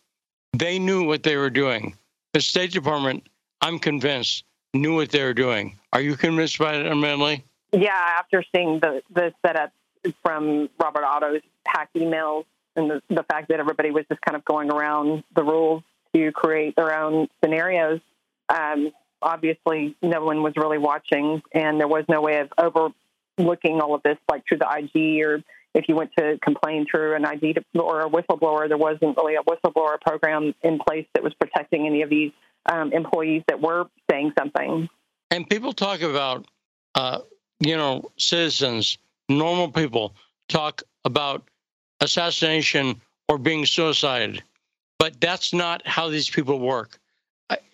A: They knew what they were doing. The State Department, I'm convinced, knew what they were doing. Are you convinced by it, Emily?
H: Yeah, after seeing the the setup from Robert Otto's hack emails, and the, the fact that everybody was just kind of going around the rules to create their own scenarios. Um, obviously, no one was really watching, and there was no way of overlooking all of this, like through the IG or if you went to complain through an ID or a whistleblower, there wasn't really a whistleblower program in place that was protecting any of these um, employees that were saying something.
A: And people talk about, uh, you know, citizens, normal people talk about assassination or being suicided, but that's not how these people work.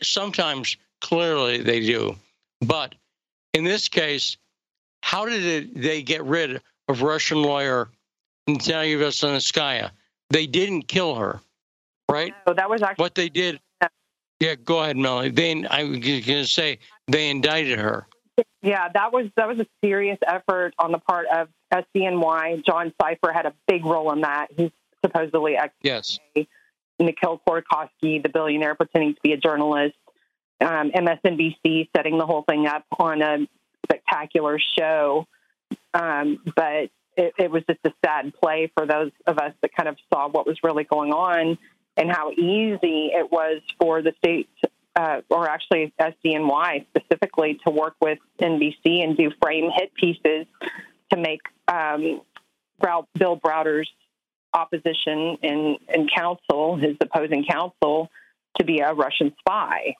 A: Sometimes, clearly, they do, but in this case, how did they get rid of Russian lawyer Natalia Veselnitskaya? They didn't kill her, right?
H: So that was actually
A: what they did. Yeah, go ahead, Melanie. They, I was going to say they indicted her.
H: Yeah, that was that was a serious effort on the part of SDNY. John Sipher had a big role in that. He's supposedly ex.
A: Yes.
H: Khodorkovsky, the billionaire pretending to be a journalist. Um, MSNBC setting the whole thing up on a spectacular show. Um, but it, it was just a sad play for those of us that kind of saw what was really going on and how easy it was for the state, uh, or actually SDNY specifically, to work with NBC and do frame hit pieces to make um, Bill Browder's opposition in, in counsel, his opposing counsel, to be a Russian spy.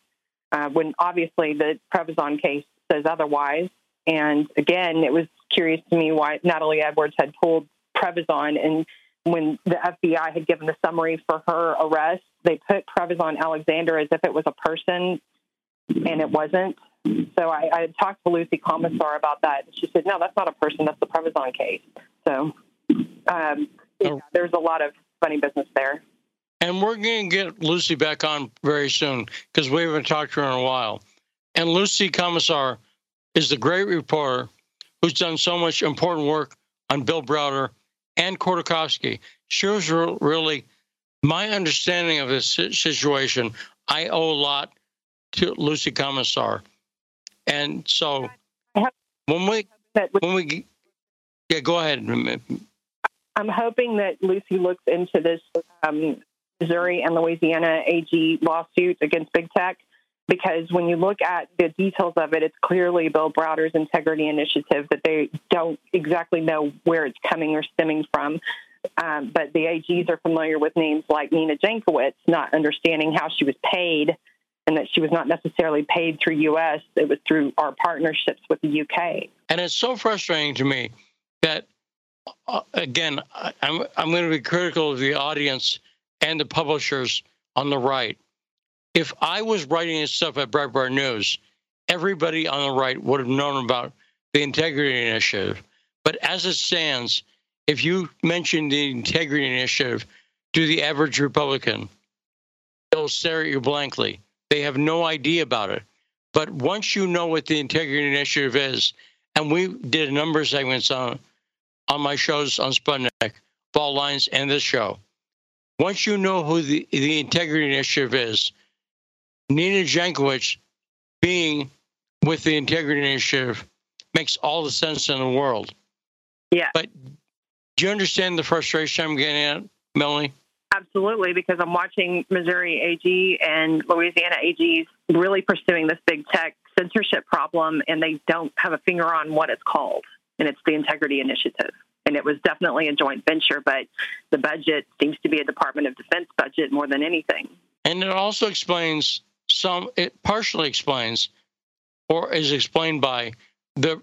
H: Uh, when obviously the Prevezon case says otherwise. And again, it was curious to me why Natalie Edwards had pulled Prevezon. And when the FBI had given the summary for her arrest, they put Prevezon Alexander as if it was a person, and it wasn't. So I, I talked to Lucy Komisar about that. She said, "No, that's not a person. That's the Prevezon case." So um, yeah, oh. there's a lot of funny business there.
A: And we're going to get Lucy back on very soon because we haven't talked to her in a while. And Lucy Komisar is the great reporter who's done so much important work on Bill Browder and Khodorkovsky. She was really my understanding of this situation. I owe a lot to Lucy Komisar, and so when we when we yeah, go ahead.
H: I'm hoping that Lucy looks into this um, Missouri and Louisiana AG lawsuit against big tech because when you look at the details of it, it's clearly Bill Browder's integrity initiative that they don't exactly know where it's coming or stemming from. Um, but the AGs are familiar with names like Nina Jankowicz, not understanding how she was paid and that she was not necessarily paid through U.S. It was through our partnerships with the U.K.
A: And it's so frustrating to me that, uh, again, I'm, I'm going to be critical of the audience and the publishers on the right if I was writing this stuff at Breitbart News, everybody on the right would have known about the Integrity Initiative. But as it stands, if you mention the Integrity Initiative to the average Republican, they'll stare at you blankly. They have no idea about it. But once you know what the Integrity Initiative is, and we did a number of segments on on my shows on Sputnik, Fault Lines, and this show. Once you know who the, the Integrity Initiative is, Nina Jankowicz being with the Integrity Initiative makes all the sense in the world.
H: Yeah.
A: But do you understand the frustration I'm getting at, Melanie?
H: Absolutely, because I'm watching Missouri AG and Louisiana AGs really pursuing this big tech censorship problem, and they don't have a finger on what it's called, and it's the Integrity Initiative. And it was definitely a joint venture, but the budget seems to be a Department of Defense budget more than anything.
A: And it also explains some it partially explains or is explained by the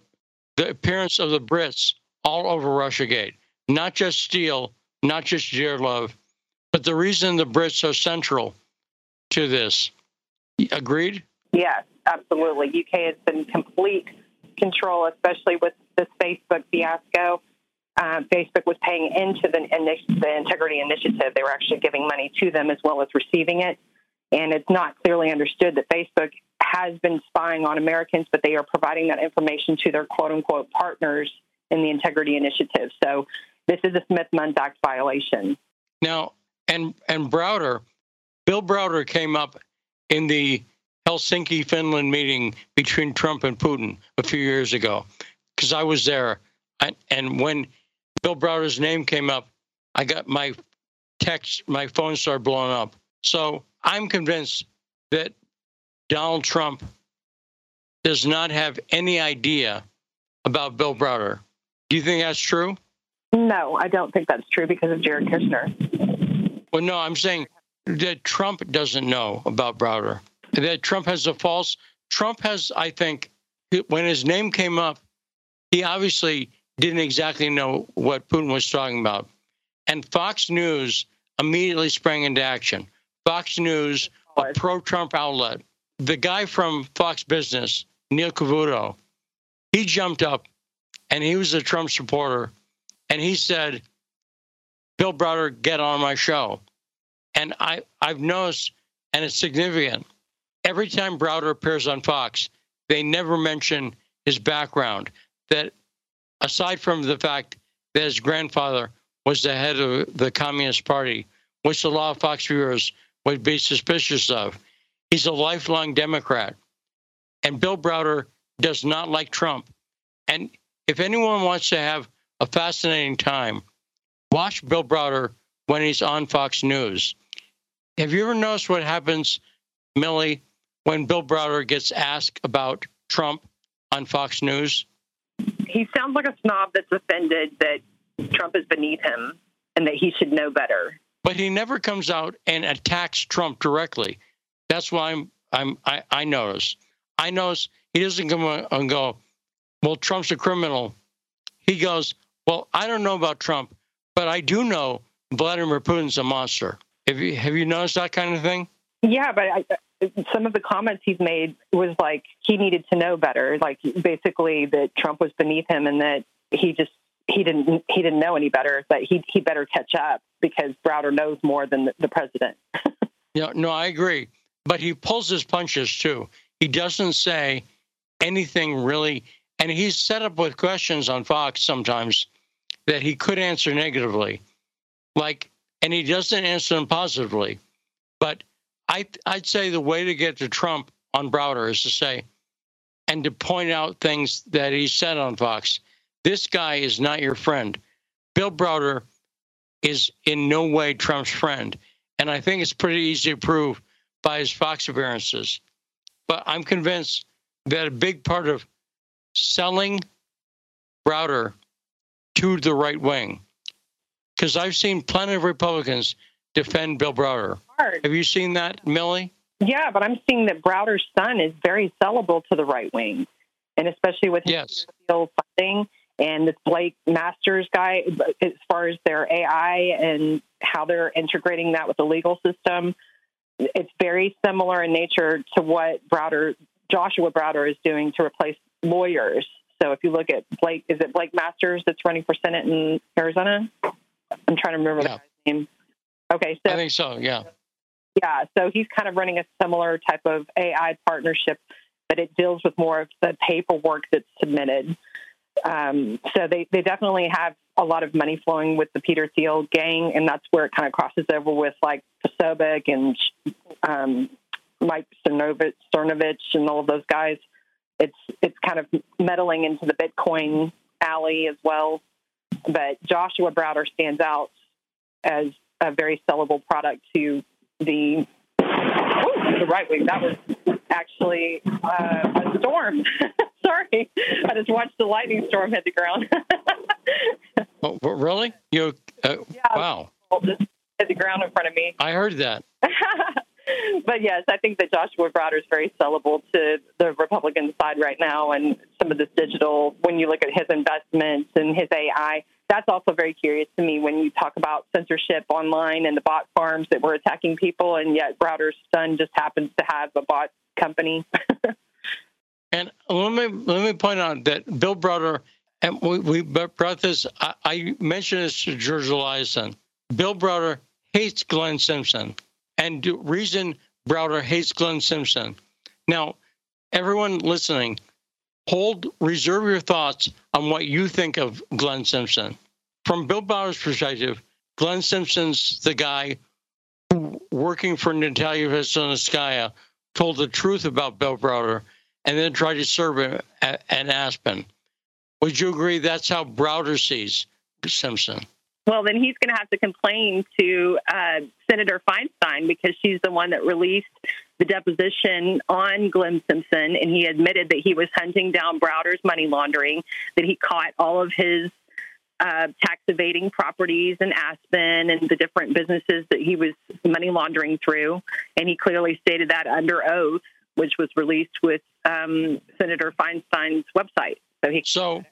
A: the appearance of the Brits all over Russiagate. Not just Steele, not just Love, but the reason the Brits are central to this. Agreed?
H: Yes, absolutely. UK has been complete control, especially with this Facebook fiasco. Uh, Facebook was paying into the, the integrity initiative. They were actually giving money to them as well as receiving it. And it's not clearly understood that Facebook has been spying on Americans, but they are providing that information to their quote unquote partners in the Integrity Initiative. So this is a Smith Mundt Act violation.
A: Now, and and Browder, Bill Browder came up in the Helsinki, Finland meeting between Trump and Putin a few years ago, because I was there. and when Bill Browder's name came up, I got my text, my phone started blowing up. So I'm convinced that Donald Trump does not have any idea about Bill Browder. Do you think that's true?
H: No, I don't think that's true because of Jared Kushner.
A: Well, no, I'm saying that Trump doesn't know about Browder. That Trump has a false. Trump has, I think, when his name came up, he obviously didn't exactly know what Putin was talking about. And Fox News immediately sprang into action. Fox News, a pro Trump outlet, the guy from Fox Business, Neil Cavuto, he jumped up and he was a Trump supporter and he said, Bill Browder, get on my show. And I, I've noticed, and it's significant, every time Browder appears on Fox, they never mention his background. That aside from the fact that his grandfather was the head of the Communist Party, which a lot of Fox viewers would be suspicious of, he's a lifelong Democrat. And Bill Browder does not like Trump. And if anyone wants to have a fascinating time, watch Bill Browder when he's on Fox News. Have you ever noticed what happens, Millie, when Bill Browder gets asked about Trump on Fox News?
H: He sounds like a snob that's offended that Trump is beneath him and that he should know better.
A: But he never comes out and attacks Trump directly. That's why I'm I'm I, I notice. I notice he doesn't come and go, well, Trump's a criminal. He goes, well, I don't know about Trump, but I do know Vladimir Putin's a monster. Have you have you noticed that kind of thing?
H: Yeah, but I, uh, some of the comments he's made was like he needed to know better, like basically that Trump was beneath him and that he just he didn't he didn't know any better. but he he better catch up because Browder knows more than the, the president.
A: yeah, no, I agree, but he pulls his punches too. He doesn't say anything really, and he's set up with questions on Fox sometimes that he could answer negatively, like, and he doesn't answer them positively. But I, I'd say the way to get to Trump on Browder is to say, and to point out things that he said on Fox. This guy is not your friend. Bill Browder is in no way Trump's friend. And I think it's pretty easy to prove by his Fox appearances. But I'm convinced that a big part of selling Browder to the right wing, because I've seen plenty of Republicans defend Bill Browder.
H: Hard.
A: Have you seen that, Millie?
H: Yeah, but I'm seeing that Browder's son is very sellable to the right wing, and especially with his
A: yes.
H: funding and this Blake Masters guy, as far as their AI and how they're integrating that with the legal system, it's very similar in nature to what Browder, Joshua Browder, is doing to replace lawyers. So if you look at Blake, is it Blake Masters that's running for Senate in Arizona? I'm trying to remember yeah. the guy's name. Okay, so
A: I think so. Yeah.
H: Yeah, so he's kind of running a similar type of AI partnership, but it deals with more of the paperwork that's submitted. Um, so they, they definitely have a lot of money flowing with the Peter Thiel gang, and that's where it kind of crosses over with like Posobiec and um, Mike Cernovich, Cernovich and all of those guys. It's it's kind of meddling into the Bitcoin alley as well. But Joshua Browder stands out as a very sellable product to the the right wing. That was actually uh, a storm. Sorry, I just watched the lightning storm hit the ground.
A: oh, really? You? Uh, yeah, wow!
H: Just hit the ground in front of me.
A: I heard that.
H: but yes, I think that Joshua Browder is very sellable to the Republican side right now, and some of this digital. When you look at his investments and his AI, that's also very curious to me when you talk about censorship online and the bot farms that were attacking people, and yet Browder's son just happens to have a bot company.
A: and let me let me point out that Bill Browder, and we, we brought this. I, I mentioned this to George Eliason. Bill Browder hates Glenn Simpson, and the reason Browder hates Glenn Simpson. Now, everyone listening, hold, reserve your thoughts on what you think of Glenn Simpson. From Bill Browder's perspective, Glenn Simpson's the guy who, working for Natalia Veselnitskaya, told the truth about Bill Browder and then try to serve him at, at Aspen. Would you agree that's how Browder sees Simpson?
H: Well, then he's going to have to complain to uh, Senator Feinstein because she's the one that released the deposition on Glenn Simpson, and he admitted that he was hunting down Browder's money laundering, that he caught all of his uh, tax evading properties in Aspen and the different businesses that he was money laundering through, and he clearly stated that under oath, which was released with um, Senator Feinstein's website. So he.
A: So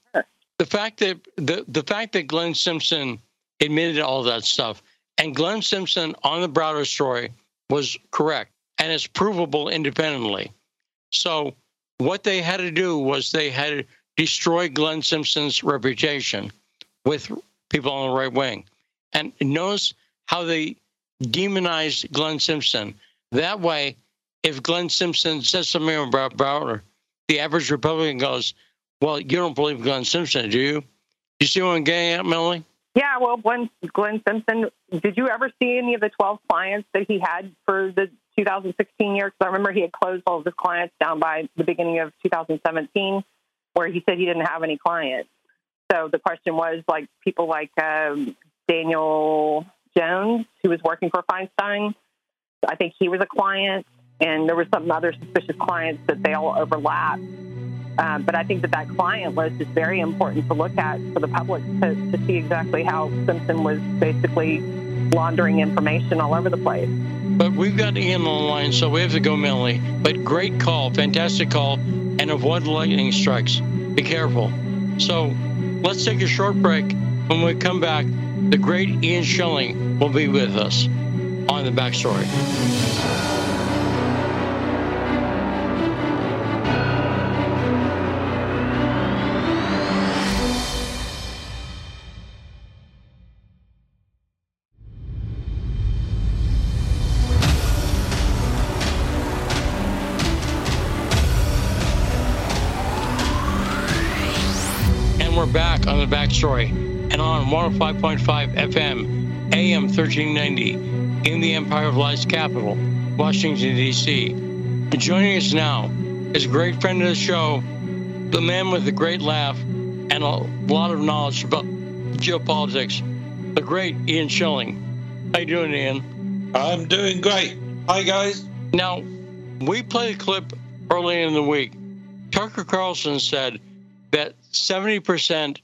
A: the fact that the the fact that Glenn Simpson admitted all that stuff. And Glenn Simpson on the Browder story was correct and it's provable independently. So what they had to do was they had to destroy Glenn Simpson's reputation with people on the right wing. And notice how they demonized Glenn Simpson. That way, if Glenn Simpson says something about Browder, the average Republican goes, Well, you don't believe Glenn Simpson, do you? You see what I'm getting at, Melanie?
H: Yeah, well, Glenn, Glenn Simpson, did you ever see any of the 12 clients that he had for the 2016 year? Because I remember he had closed all of his clients down by the beginning of 2017, where he said he didn't have any clients. So the question was like people like um, Daniel Jones, who was working for Feinstein. I think he was a client, and there were some other suspicious clients that they all overlapped. Um, but I think that that client list is very important to look at for the public to, to see exactly how Simpson was basically laundering information all over the place.
A: But we've got Ian on the line, so we have to go, Melanie. But great call, fantastic call, and avoid lightning strikes. Be careful. So let's take a short break. When we come back, the great Ian Shilling will be with us on the backstory. On the backstory and on 105.5 FM, AM 1390 in the Empire of Light's capital, Washington, D.C. Joining us now is a great friend of the show, the man with a great laugh and a lot of knowledge about geopolitics, the great Ian Shilling. How you doing, Ian?
I: I'm doing great. Hi, guys.
A: Now, we played a clip early in the week. Tucker Carlson said that 70%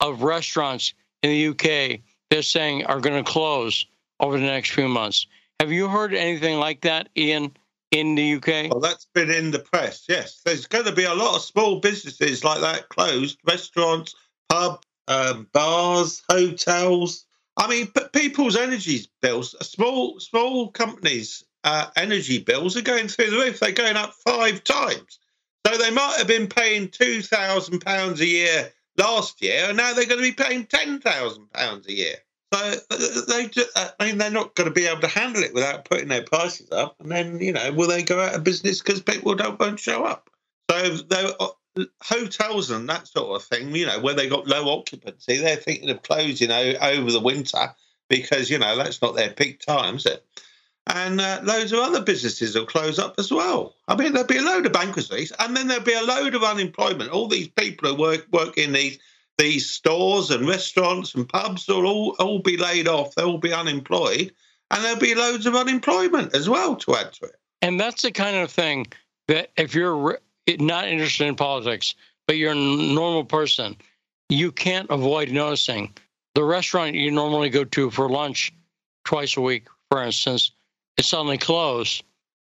A: of restaurants in the UK they're saying are going to close over the next few months. Have you heard anything like that, Ian, in the UK?
I: Well, that's been in the press, yes. There's going to be a lot of small businesses like that closed restaurants, pub, um, bars, hotels. I mean, people's energy bills, small small companies' uh, energy bills are going through the roof. They're going up five times. So they might have been paying two thousand pounds a year last year, and now they're going to be paying ten thousand pounds a year. So they, just, uh, I mean, they're not going to be able to handle it without putting their prices up, and then you know, will they go out of business because people don't won't show up? So uh, hotels and that sort of thing, you know, where they got low occupancy, they're thinking of closing over the winter because you know that's not their peak time, is it? And uh, loads of other businesses will close up as well. I mean, there'll be a load of bankruptcies, and then there'll be a load of unemployment. All these people who work work in these these stores and restaurants and pubs will all all be laid off. They'll all be unemployed, and there'll be loads of unemployment as well to add to it.
A: And that's the kind of thing that if you're not interested in politics, but you're a normal person, you can't avoid noticing. The restaurant you normally go to for lunch twice a week, for instance, it suddenly closed.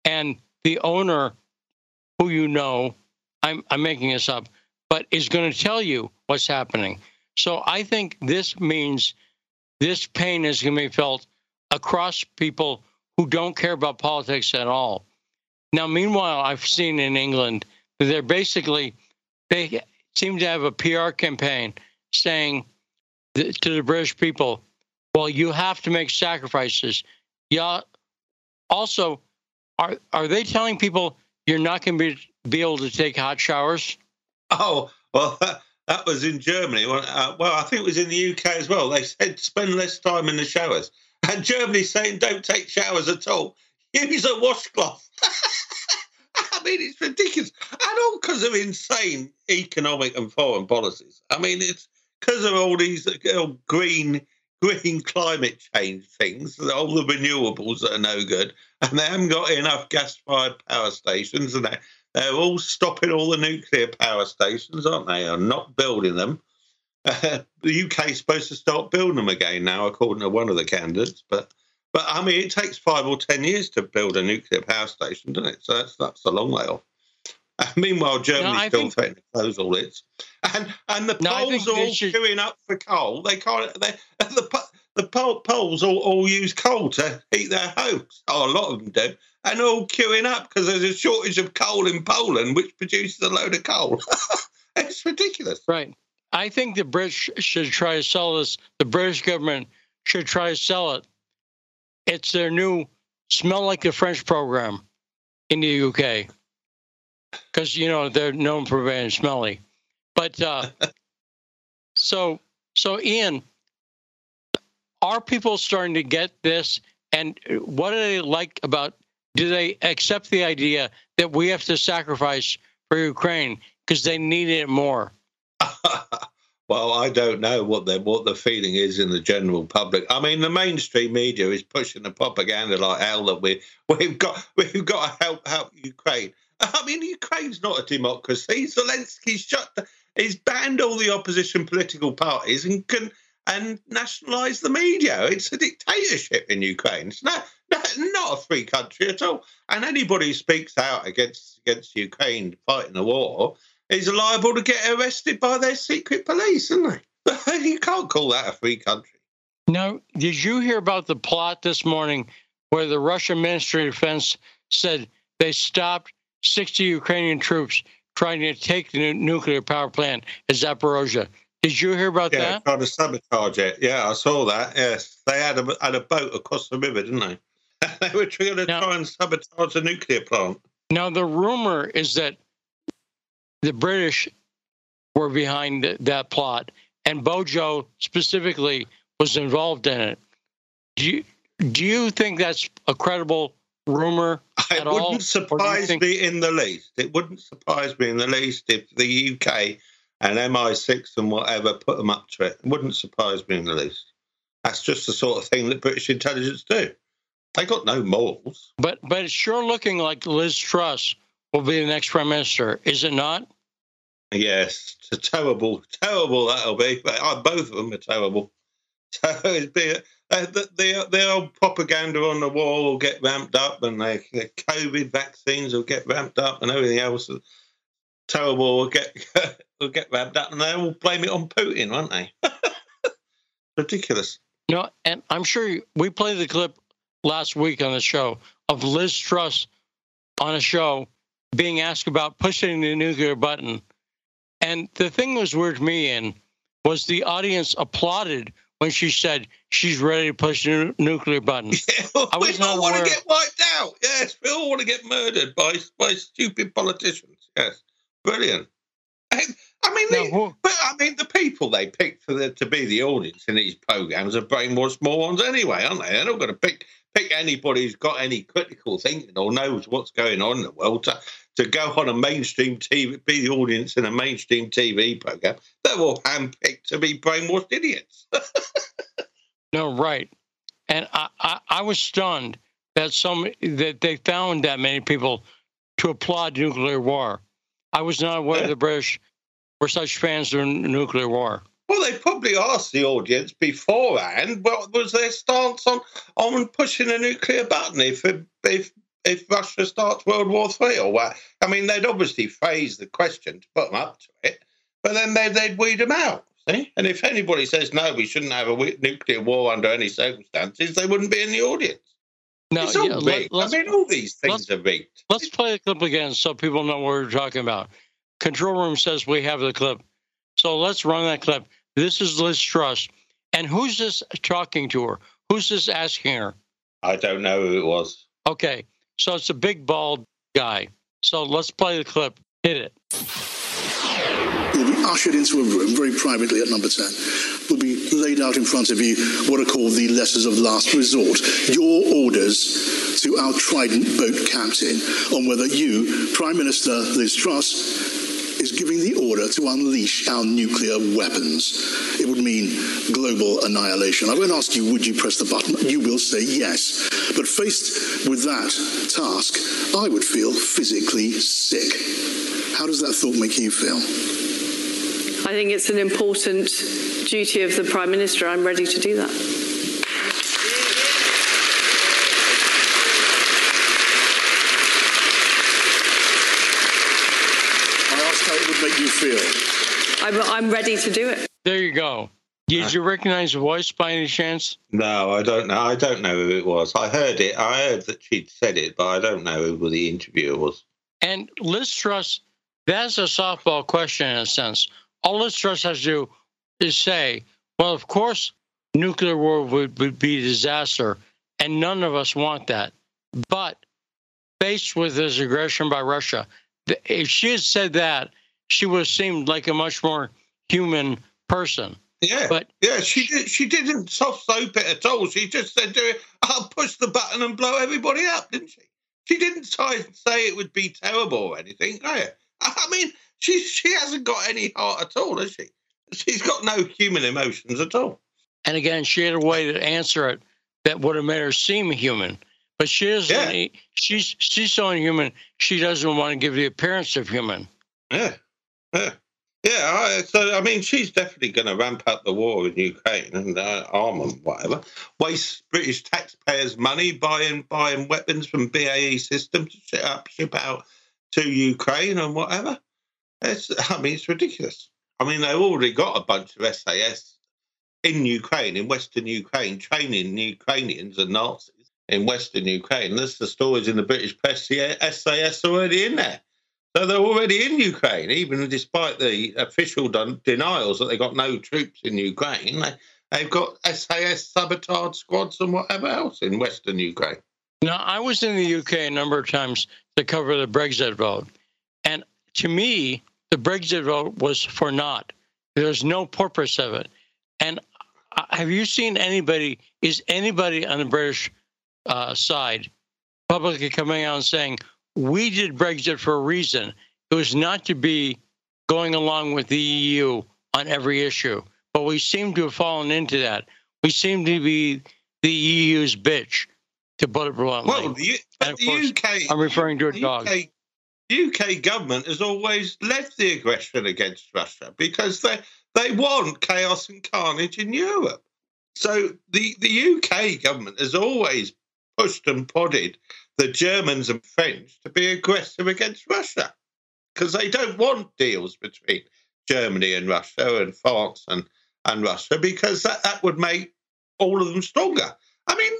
A: And the owner, who you know, I'm, I'm making this up, but is going to tell you what's happening. So I think this means this pain is going to be felt across people who don't care about politics at all. Now, meanwhile, I've seen in England that they're basically, they seem to have a PR campaign saying to the British people, well, you have to make sacrifices. Also, are are they telling people you're not going to be be able to take hot showers?
I: Oh well, that, was in Germany. Well, uh, well, I think it was in the UK as well. They said spend less time in the showers, and Germany's saying don't take showers at all. Use a washcloth. I mean, it's ridiculous, and all because of insane economic and foreign policies. I mean, it's because of all these uh, green green climate change things, all the renewables that are no good, and they haven't got enough gas-fired power stations, and they're, they're all stopping all the nuclear power stations, aren't they? Or not building them. Uh, the UK is supposed to start building them again now, according to one of the candidates, but. But I mean, it takes five or ten years to build a nuclear power station, doesn't it? So that's that's a long way off. Meanwhile, Germany's no, still threatening to close all its, and and the no, Poles are all should... queuing up for coal. They can't. They, the the Poles all, all use coal to heat their homes. Oh, a lot of them do, and all queuing up because there's a shortage of coal in Poland, which produces a load of coal. it's ridiculous.
A: Right. I think the British should try to sell this. The British government should try to sell it. It's their new "Smell Like the French" program in the UK because you know they're known for being smelly. But uh, so so Ian, are people starting to get this? And what do they like about? Do they accept the idea that we have to sacrifice for Ukraine because they need it more?
I: well, I don't know what the what the feeling is in the general public. I mean, the mainstream media is pushing the propaganda like hell that we we've got we've got to help help Ukraine. I mean, Ukraine's not a democracy. Zelensky's shut. The, he's banned all the opposition political parties and can and nationalised the media. It's a dictatorship in Ukraine. It's not, not, not a free country at all. And anybody who speaks out against against Ukraine fighting the war is liable to get arrested by their secret police, isn't they? you can't call that a free country.
A: Now, did you hear about the plot this morning where the Russian Ministry of Defense said they stopped 60 Ukrainian troops trying to take the nuclear power plant at Zaporozhye. Did you hear about
I: yeah,
A: that?
I: Trying to sabotage it. Yeah, I saw that. Yes, they had a had a boat across the river, didn't they? they were trying to now, try and sabotage a nuclear plant.
A: Now the rumor is that the British were behind that plot, and Bojo specifically was involved in it. Do you do you think that's a credible rumor
I: it
A: wouldn't
I: all, surprise think... me in the least. It wouldn't surprise me in the least if the UK and MI6 and whatever put them up to it. It wouldn't surprise me in the least. That's just the sort of thing that British intelligence do. They got no morals.
A: But but it's sure looking like Liz Truss will be the next prime minister, is it not?
I: Yes, it's terrible, terrible that'll be. But uh, both of them are terrible. So it'd be the, the, old propaganda on the wall will get ramped up, and the, the COVID vaccines will get ramped up, and everything else terrible will get will get ramped up, and they will blame it on Putin, won't they? Ridiculous.
A: You know, and I'm sure we played the clip last week on the show of Liz Truss on a show being asked about pushing the nuclear button. And the thing that was weird to me in was the audience applauded when she said she's ready to push the nuclear button.
I: Yeah, I we all want to get wiped out. Yes, we all want to get murdered by by stupid politicians. Yes, brilliant. I, mean, they, but I mean, the people they pick for the, to be the audience in these programs are brainwashed morons anyway, aren't they? They're not going to pick pick anybody who's got any critical thinking or knows what's going on in the world to to go on a mainstream TV, be the audience in a mainstream TV program. They're all handpicked to be brainwashed idiots.
A: no, right. And I, I, I, was stunned that some that they found that many people to applaud nuclear war. I was not aware yeah. the British were such fans of nuclear war.
I: Well, they probably asked the audience beforehand what was their stance on on pushing a nuclear button if if if Russia starts World War Three or what. I mean, they'd obviously phrase the question to put them up to it, but then they'd, they'd weed them out. See? And if anybody says no, we shouldn't have a nuclear war under any circumstances, they wouldn't be in the audience. No, it's all yeah, rigged. I mean, all these things are rigged.
A: Let's play the clip again so people know what we're talking about. Control room says we have the clip. So let's run that clip. This is Liz Truss. And who's this talking to her? Who's this asking her?
I: I don't know who it was.
A: Okay. So it's a big, bald guy. So let's play the clip. Hit it.
J: You'll be ushered into a room very privately at number 10. Will be laid out in front of you what are called the letters of last resort. Your orders to our Trident boat captain on whether you, Prime Minister Liz Truss, giving the order to unleash our nuclear weapons. It would mean global annihilation. I won't ask you, would you press the button? You will say yes. But faced with that task, I would feel physically sick. How does that thought make you feel?
K: I think it's an important duty of the Prime Minister. I'm ready to do that.
J: I asked how it would feel.
K: I'm, I'm ready to do it.
A: There you go. Did you recognize the voice by any chance?
I: No, I don't know. I don't know who it was. I heard it. I heard that she'd said it, but I don't know who the interviewer was.
A: And Liz Truss, that's a softball question in a sense. All Liz Truss has to do is say, well, of course, nuclear war would, would be a disaster, and none of us want that. But faced with this aggression by Russia, if she had said that, she was seemed like a much more human person.
I: Yeah,
A: but
I: yeah, she did. She didn't soft soap it at all. She just said, "Do it. I'll push the button and blow everybody up," didn't she? She didn't say it would be terrible or anything. No. I mean, she she hasn't got any heart at all, has she? She's got no human emotions at all.
A: And again, she had a way to answer it that would have made her seem human. But she isn't.
I: Yeah.
A: She's she's so inhuman. She doesn't want to give the appearance of human.
I: Yeah, yeah, yeah. So I mean, she's definitely going to ramp up the war in Ukraine and uh, arm and whatever. Waste British taxpayers' money buying buying weapons from BAE Systems to ship up ship out to Ukraine and whatever. It's I mean, it's ridiculous. I mean, they've already got a bunch of SAS in Ukraine, in Western Ukraine, training Ukrainians and Nazis in Western Ukraine. That's the stories in the British press. The SAS already in there. So they're already in Ukraine, even despite the official denials that they got no troops in Ukraine. They, they've got SAS sabotage squads and whatever else in Western Ukraine.
A: Now, I was in the UK a number of times to cover the Brexit vote. And to me, the Brexit vote was for naught. There's no purpose of it. And have you seen anybody, is anybody on the British uh, side publicly coming out and saying, we did Brexit for a reason? It was not to be going along with the EU on every issue. But we seem to have fallen into that. We seem to be the EU's bitch, to put it bluntly.
I: Well, the,
A: And
I: the
A: course,
I: UK,
A: I'm referring to a dog.
I: UK, UK government has always led the aggression against Russia because they they want chaos and carnage in Europe. So the, the UK government has always pushed and prodded the Germans and French to be aggressive against Russia because they don't want deals between Germany and Russia and France and, and Russia because that, that would make all of them stronger. I mean,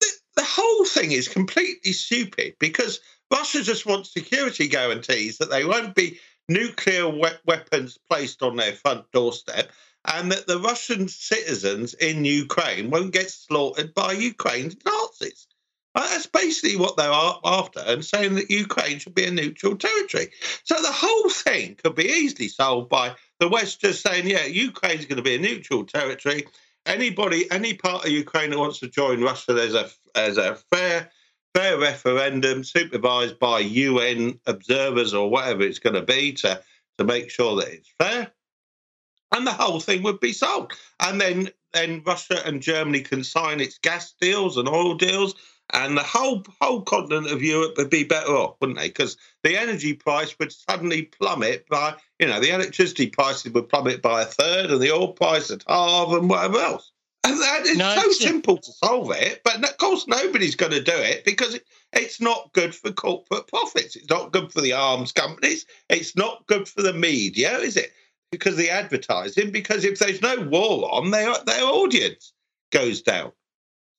I: the, the whole thing is completely stupid because Russia just wants security guarantees that they won't be nuclear we- weapons placed on their front doorstep and that the Russian citizens in Ukraine won't get slaughtered by Ukraine's Nazis. Uh, That's basically what they're after, and saying that Ukraine should be a neutral territory. So the whole thing could be easily solved by the West just saying, yeah, Ukraine's going to be a neutral territory. Anybody, any part of Ukraine that wants to join Russia, there's a there's a fair fair referendum supervised by UN observers or whatever it's going to be to to make sure that it's fair and the whole thing would be solved. And then then Russia and Germany can sign its gas deals and oil deals, and the whole whole continent of Europe would be better off, wouldn't they? Because the energy price would suddenly plummet by, you know, the electricity prices would plummet by a third, and the oil price at half, and whatever else. And that is
A: No,
I: so
A: it's- uh,
I: simple to solve it, but of course nobody's going to do it because it, it's not good for corporate profits. It's not good for the arms companies. It's not good for the media, is it? Because the advertising. Because if there's no war on, their their audience goes down.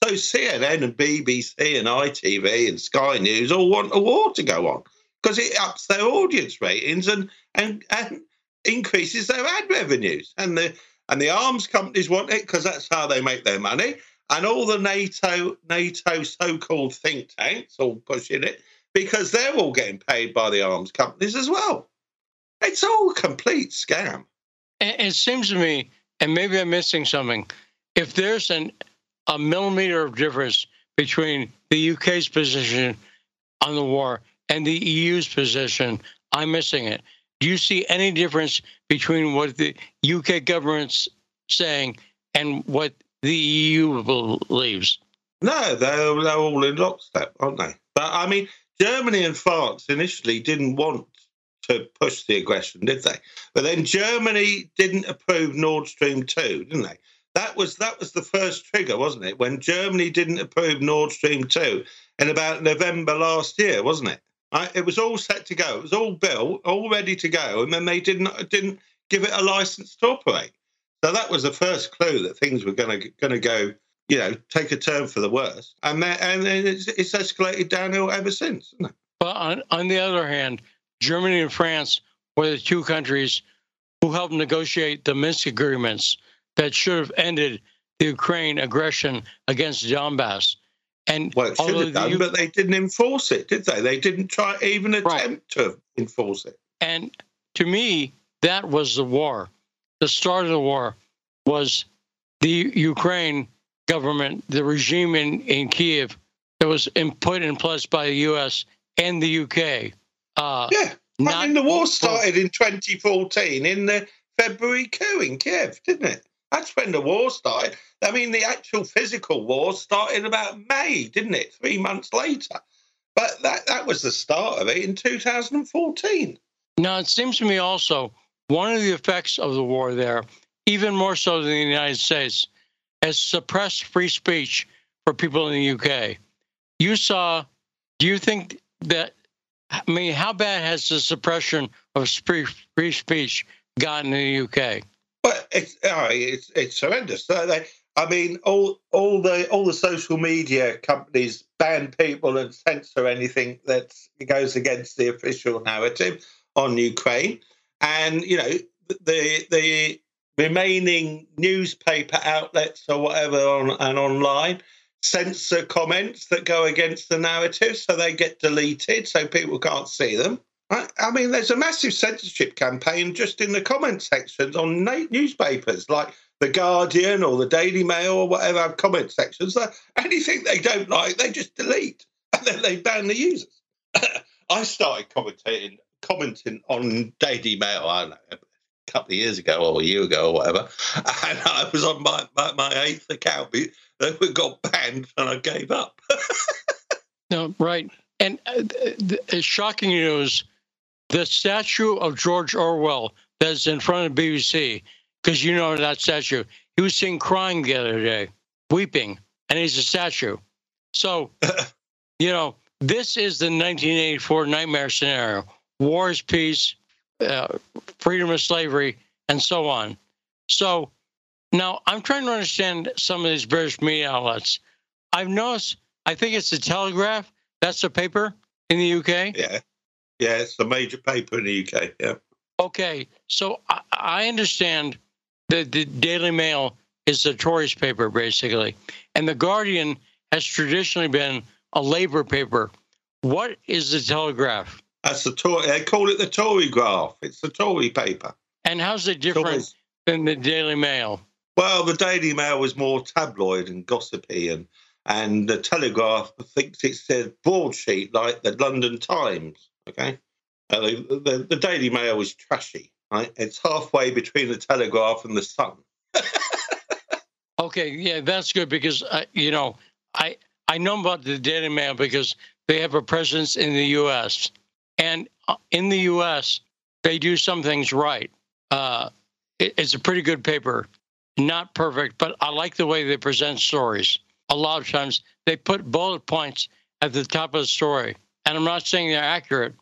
I: So CNN and BBC and ITV and Sky News all want a war to go on because it ups their audience ratings and and and increases their ad revenues. And the and the arms companies want it because that's how they make their money. And all the NATO NATO so-called think tanks all pushing it because they're all getting paid by the arms companies as well. It's all a complete scam.
A: It seems to me, and maybe I'm missing something, if there's an a millimeter of difference between the UK's position on the war and the EU's position, I'm missing it. do you see any difference between what the UK government's saying and what the EU believes?
I: No, they're, they're all in lockstep, aren't they? But I mean, Germany and France initially didn't want to push the aggression, did they? But then Germany didn't approve Nord Stream 2, didn't they? That was that was the first trigger, wasn't it? When Germany didn't approve Nord Stream 2 in about November last year, wasn't it? It was all set to go. It was all built, all ready to go, and then they didn't didn't give it a license to operate. So that was the first clue that things were going to going to go, you know, take a turn for the worse. And then, and then it's, it's escalated downhill ever since.
A: But on, on the other hand, Germany and France were the two countries who helped negotiate the Minsk agreements that should have ended the Ukraine aggression against Donbass. And
I: well, it should have done, but they didn't enforce it, did they? They didn't try even attempt right. to enforce it.
A: And to me, that was the war. The start of the war was the Ukraine government, the regime in, in Kiev that was in, put in place by the U.S. and the UK.
I: Uh, yeah, I mean, the war started in 2014 in the February coup in Kiev, didn't it? That's when the war started. I mean, the actual physical war started about May, didn't it? Three months later. But that, that was the start of it in 2014.
A: Now, it seems to me also one of the effects of the war there, even more so than the United States, has suppressed free speech for people in the UK. You saw, do you think that, I mean, how bad has the suppression of free, free speech gotten in the UK?
I: But it's it's it's horrendous. I mean, all all the all the social media companies ban people and censor anything that goes against the official narrative on Ukraine, and you know the the remaining newspaper outlets or whatever on and online censor comments that go against the narrative, so they get deleted, so people can't see them. I mean, there's a massive censorship campaign just in the comment sections on newspapers like The Guardian or the Daily Mail or whatever have comment sections. So anything they don't like, they just delete and then they ban the users. I started commenting commenting on Daily Mail, I know, a couple of years ago or a year ago or whatever. And I was on my, my, my eighth account. But they got banned and I gave up.
A: no, right. And uh, the, shocking news the statue of George Orwell that's in front of BBC, because you know that statue. He was seen crying the other day, weeping, and he's a statue. So, you know, this is the 1984 nightmare scenario war is peace, uh, freedom of slavery, and so on. So now I'm trying to understand some of these British media outlets. I've noticed, I think it's the Telegraph, that's the paper in the UK.
I: Yeah. Yeah, it's the major paper in the UK. Yeah.
A: Okay, so I, understand that the Daily Mail is the Tories paper, basically, and the Guardian has traditionally been a Labour paper. What is the Telegraph?
I: That's the Tory. They call it the Tory Graph. It's the Tory paper.
A: And how's it different Tories. than the Daily Mail?
I: Well, the Daily Mail was more tabloid and gossipy, and and the Telegraph thinks it's a broadsheet like the London Times. Okay, uh, the, the, the Daily Mail is trashy. Right, it's halfway between the Telegraph and the Sun.
A: okay, yeah, that's good because uh, you know I I know about the Daily Mail because they have a presence in the U.S. and uh, in the U.S. they do some things right. Uh, it, it's a pretty good paper, not perfect, but I like the way they present stories. A lot of times they put bullet points at the top of the story and I'm not saying they're accurate,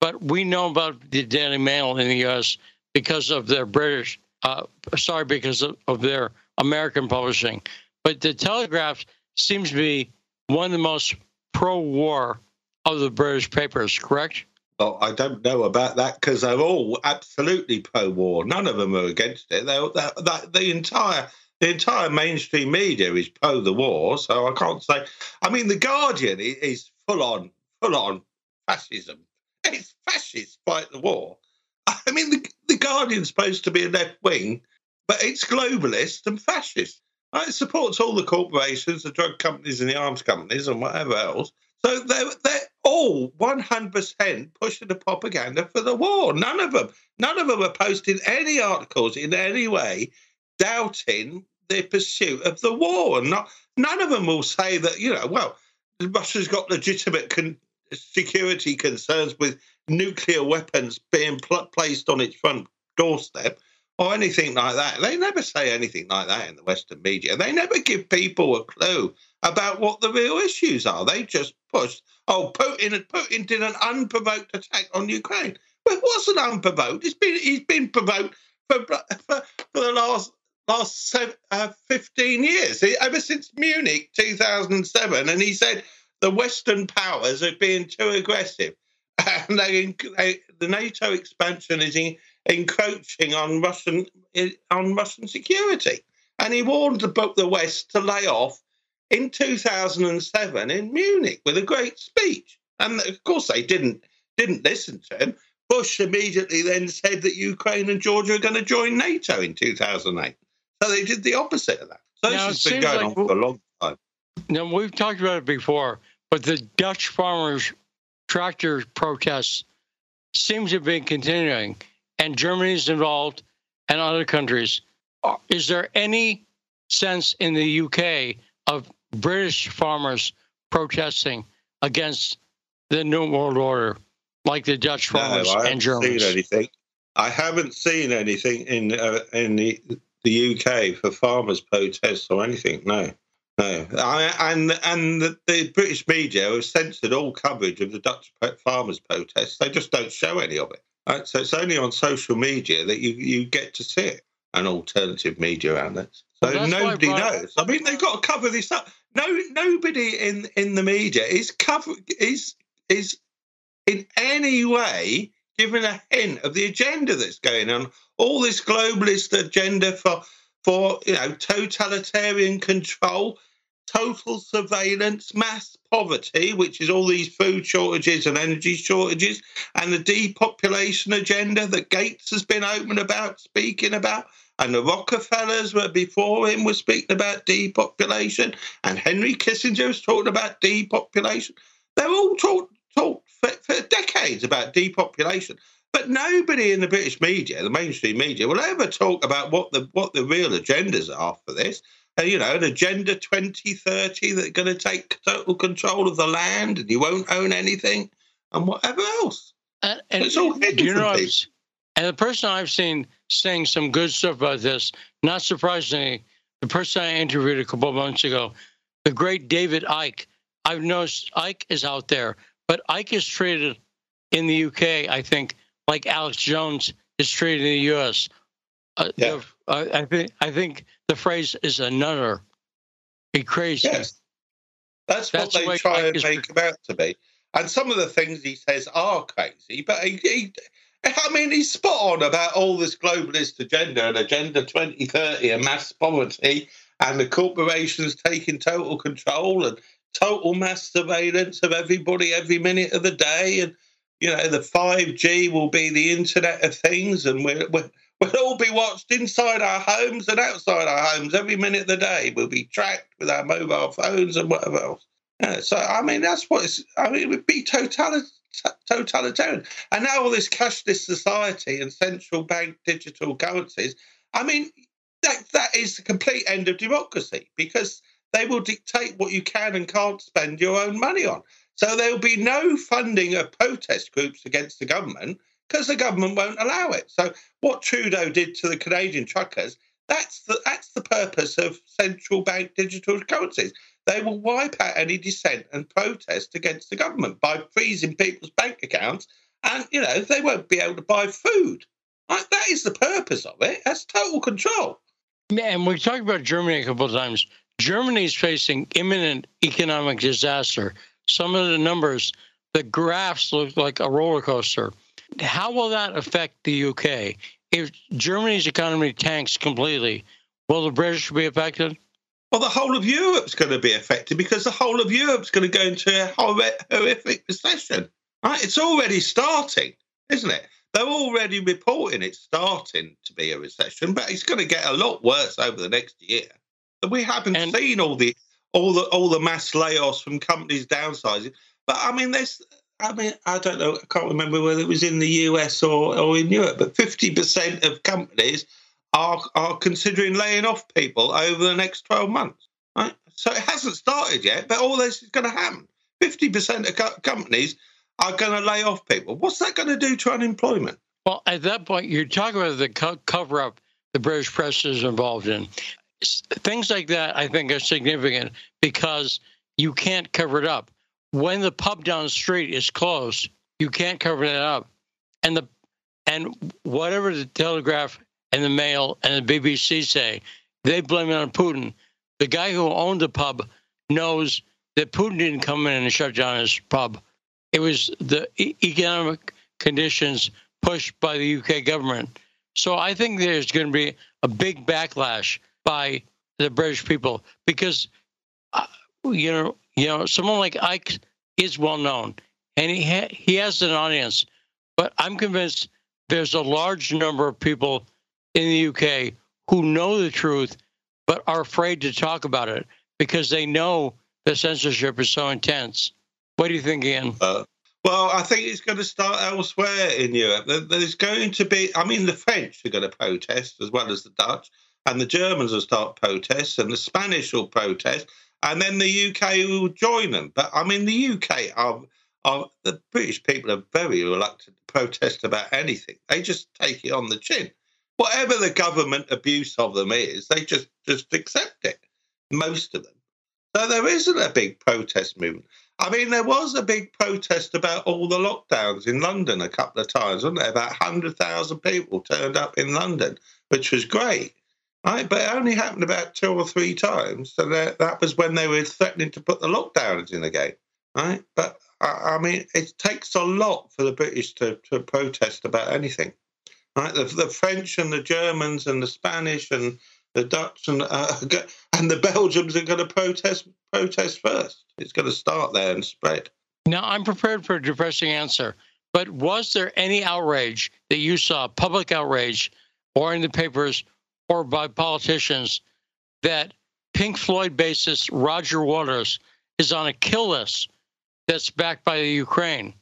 A: but we know about the Daily Mail in the U.S. because of their British, uh, sorry, because of, of their American publishing. But the Telegraph seems to be one of the most pro-war of the British papers, correct?
I: Well, I don't know about that because they're all absolutely pro-war. None of them are against it. They're, they're, the entire the entire mainstream media is pro the war, so I can't say. I mean, the Guardian is full on full on fascism. It's fascist fight the war. I mean, the, the Guardian's supposed to be a left wing, but it's globalist and fascist. It supports all the corporations, the drug companies, and the arms companies, and whatever else. So they're, they're all 100% pushing the propaganda for the war. None of them, none of them are posting any articles in any way doubting the pursuit of the war. And not, none of them will say that, you know, well, Russia's got legitimate con- security concerns with nuclear weapons being pl- placed on its front doorstep or anything like that. They never say anything like that in the Western media. They never give people a clue about what the real issues are. They just push, oh, Putin, Putin did an unprovoked attack on Ukraine. But it wasn't unprovoked. It's been he's been provoked for for, for the last last seven, uh, 15 years, ever since Munich 2007. And he said the Western powers are being too aggressive. And they, they, the NATO expansion is in, encroaching on Russian eh, on Russian security. And he warned the, the West to lay off in 2007 in Munich with a great speech. And of course, they didn't didn't listen to him. Bush immediately then said that Ukraine and Georgia are going to join NATO in 2008. So they did the opposite of that. So now, this has been going like on for a long time.
A: Now, we've talked about it before, but the Dutch farmers' tractor protests seem to be continuing, and Germany's involved and other countries. Is there any sense in the UK of British farmers protesting against the New World Order, like the Dutch farmers
I: no,
A: and Germans?
I: Seen anything. I haven't seen anything in uh, in the the UK for farmers' protests or anything. No, no. And and the, British media have censored all coverage of the Dutch farmers' protests. They just don't show any of it. Right? So it's only on social media that you, you get to see it, and alternative media outlets. So well, nobody knows. I mean, they've got to cover this up. No, nobody in in the media is cover is is in any way given a hint of the agenda that's going on. All this globalist agenda for for you know totalitarian control, total surveillance, mass poverty, which is all these food shortages and energy shortages, and the depopulation agenda that Gates has been open about, speaking about. And the Rockefellers were before him were speaking about depopulation, and Henry Kissinger was talking about depopulation. They're all talked talk for, for decades about depopulation. But nobody in the British media, the mainstream media, will ever talk about what the what the real agendas are for this. Uh, you know, an agenda 2030 that's going to take total control of the land and you won't own anything and whatever else.
A: Uh, and it's all hidden you know, And the person I've seen saying some good stuff about this, not surprisingly, the person I interviewed a couple of months ago, the great David Icke. I've noticed Icke is out there, but Icke is treated in the UK, I think, like Alex Jones is treated in the U.S. Uh, yeah. uh, I think I think the phrase is a nutter. Be crazy.
I: Yes. That's, That's what they try and make him out to be. And some of the things he says are crazy, but he, he, I mean, he's spot on about all this globalist agenda and Agenda 2030 and mass poverty and the corporations taking total control and total mass surveillance of everybody every minute of the day. And you know, the 5G will be the Internet of Things, and we're, we'll, we'll all be watched inside our homes and outside our homes every minute of the day. We'll be tracked with our mobile phones and whatever else. Yeah, so, I mean, that's what it's, I mean, it would be totalitarian. Totalitarian, and now all this cashless society and central bank digital currencies. I mean, that that is the complete end of democracy because they will dictate what you can and can't spend your own money on. So there will be no funding of protest groups against the government because the government won't allow it. So what Trudeau did to the Canadian truckers, that's the that's the purpose of central bank digital currencies. They will wipe out any dissent and protest against the government by freezing people's bank accounts, and you know they won't be able to buy food. Like, that is the purpose of it. That's total control.
A: And we talked about Germany a couple of times. Germany is facing imminent economic disaster some of the numbers, the graphs look like a roller coaster. How will that affect the UK? If Germany's economy tanks completely, will the British be affected?
I: Well, the whole of Europe's going to be affected because the whole of Europe's going to go into a horrific recession. Right? It's already starting, isn't it? They're already reporting it's starting to be a recession, but it's going to get a lot worse over the next year. We haven't and, seen all the all the all the mass layoffs from companies downsizing. But I mean, there's, I mean, I don't know, I can't remember whether it was in the US or, or in Europe, but 50% of companies are, are considering laying off people over the next 12 months. Right? So it hasn't started yet, but all this is going to happen. 50% of co- companies are going to lay off people. What's that going to do to unemployment?
A: Well, at that point, you're talking about the co- cover up the British press is involved in. Things like that, I think, are significant because you can't cover it up. When the pub down the street is closed, you can't cover that up. And the and whatever the Telegraph and the Mail and the BBC say, they blame it on Putin. The guy who owned the pub knows that Putin didn't come in and shut down his pub. It was the economic conditions pushed by the UK government. So I think there's going to be a big backlash by the British people because, uh, you know, you know, someone like Icke is well known and he ha- he has an audience, but I'm convinced there's a large number of people in the UK who know the truth but are afraid to talk about it because they know the censorship is so intense. What do you think, Ian?
I: Uh, well, I think it's going to start elsewhere in Europe. There's going to be, I mean, the French are going to protest as well as the Dutch, and the Germans will start protests, and the Spanish will protest, and then the UK will join them. But I mean, the UK are, are the British people are very reluctant to protest about anything. They just take it on the chin. Whatever the government abuse of them is, they just just accept it. Most of them. So there isn't a big protest movement. I mean, there was a big protest about all the lockdowns in London a couple of times, wasn't there? About 100,000 people turned up in London, which was great. Right? But it only happened about two or three times. So that, that was when they were threatening to put the lockdowns in again. Right? But I, I mean, it takes a lot for the British to, to protest about anything. Right? The, the French and the Germans and the Spanish and the Dutch and uh, and the Belgians are going to protest protest first. It's going to start there and spread.
A: Now, I'm prepared for a depressing answer, but was there any outrage that you saw, public outrage, or in the papers, or by politicians, that Pink Floyd bassist Roger Waters is on a kill list that's backed by the Ukraine?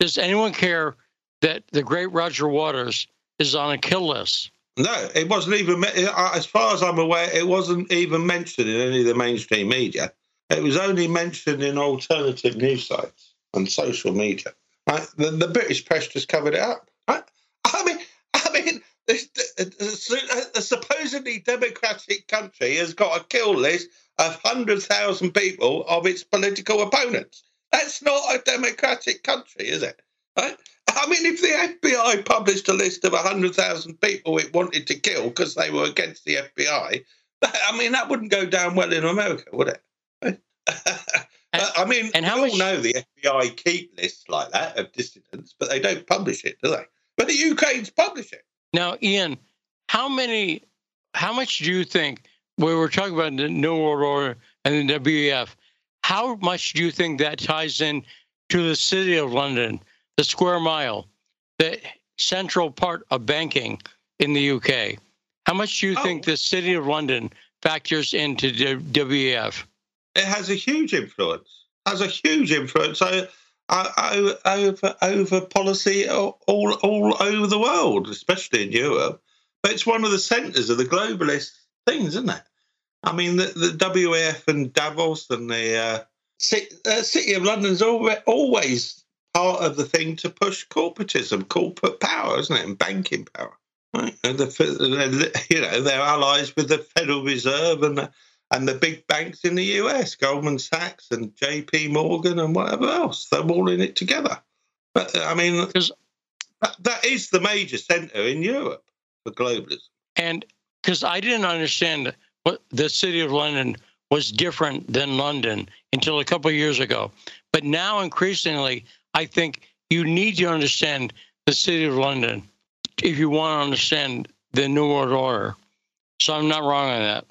A: Does anyone care that the great Roger Waters is on a kill list?
I: No, it wasn't even. As far as I'm aware, it wasn't even mentioned in any of the mainstream media. It was only mentioned in alternative news sites and social media. The, the, British press just covered it up. Mean, a uh, uh, supposedly democratic country has got a kill list of hundred thousand people of its political opponents. That's not a democratic country, is it? Right? I mean, if the FBI published a list of 100,000 people it wanted to kill because they were against the FBI, I mean, that wouldn't go down well in America, would it? I mean, and how we all know the FBI keep lists like that of dissidents, but they don't publish it, do they? But the UK's publish it.
A: Now, Ian, how many, how much do you think, we were talking about the New World Order and the WEF, how much do you think that ties in to the city of London? the square mile, the central part of banking in the UK. How much do you oh. think the City of London factors into the WEF?
I: It has a huge influence. Has a huge influence over over, over policy all, all over the world, especially in Europe. But it's one of the centres of the globalist things, isn't it? I mean, the, the WEF and Davos and the uh, city, uh, City of London's always part of the thing to push corporatism, corporate power, isn't it, and banking power. Right? And the, you know they're allies with the Federal Reserve and the, and the big banks in the US, Goldman Sachs and J.P. Morgan and whatever else. They're all in it together. But uh, I mean, that, that is the major centre in Europe for globalism.
A: And because I didn't understand what the city of London was different than London until a couple of years ago. But now increasingly, I think you need to understand the City of London if you want to understand the New World Order. So I'm not wrong on that.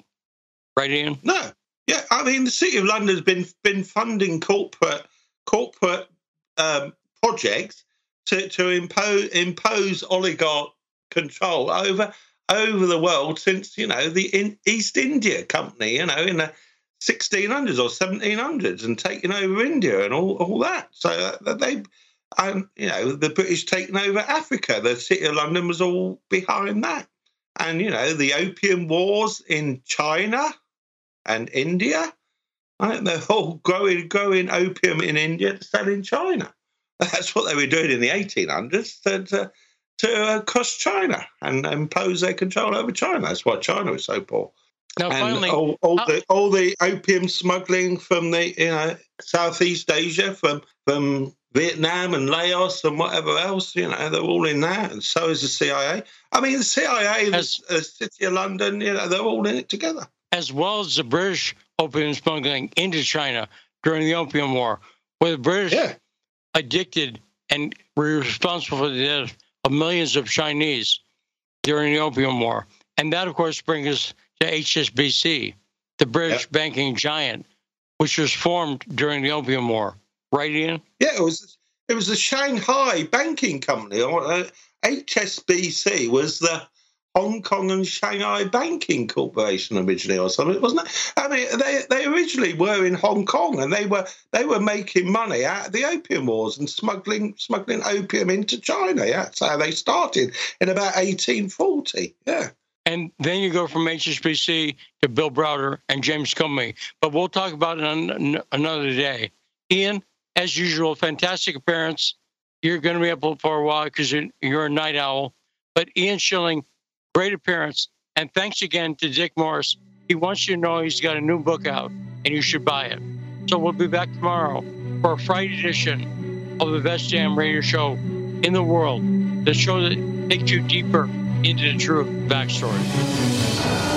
A: Right, Ian?
I: No. Yeah, I mean, the City of London has been been funding corporate corporate um, projects to, to impose impose oligarch control over over the world since you know the in East India Company, you know, in the 1600s or 1700s and taking over India and all, all that. So uh, they, and you know, the British taking over Africa. The city of London was all behind that. And you know, the opium wars in China and India. Right? They're all growing, growing opium in India to sell in China. That's what they were doing in the 1800s to, to, to uh, crush China and impose their control over China. That's why China was so poor.
A: Now,
I: and
A: finally,
I: all, all
A: uh,
I: the all the opium smuggling from the you know Southeast Asia, from from Vietnam and Laos and whatever else, you know, they're all in that, and so is the CIA. I mean, the CIA,
A: As-
I: the, the City of London, you know, they're all in it together.
A: As well as the British opium smuggling into China during the Opium War, where the British
I: Yeah.
A: addicted and were responsible for the death of millions of Chinese during the Opium War. And that, of course, brings us to HSBC, the British banking giant, which was formed during the Opium War. Right, Ian?
I: Yeah, it was it was the Shanghai Banking Company. or, uh, HSBC was the Hong Kong and Shanghai Banking Corporation originally, or something, wasn't it? I mean, they they originally were in Hong Kong, and they were they were making money out of the opium wars and smuggling smuggling opium into China. Yeah, that's how they started in about 1840. Yeah.
A: And then you go from HSBC to Bill Browder and James Comey. But we'll talk about it on another day. Ian, as usual, fantastic appearance. You're going to be up for a while because you're, a night owl. But Ian Shilling, great appearance. And thanks again to Dick Morris. He wants you to know he's got a new book out and you should buy it. So we'll be back tomorrow for a Friday edition of the best damn radio show in the world. The show that takes you deeper into the true backstory.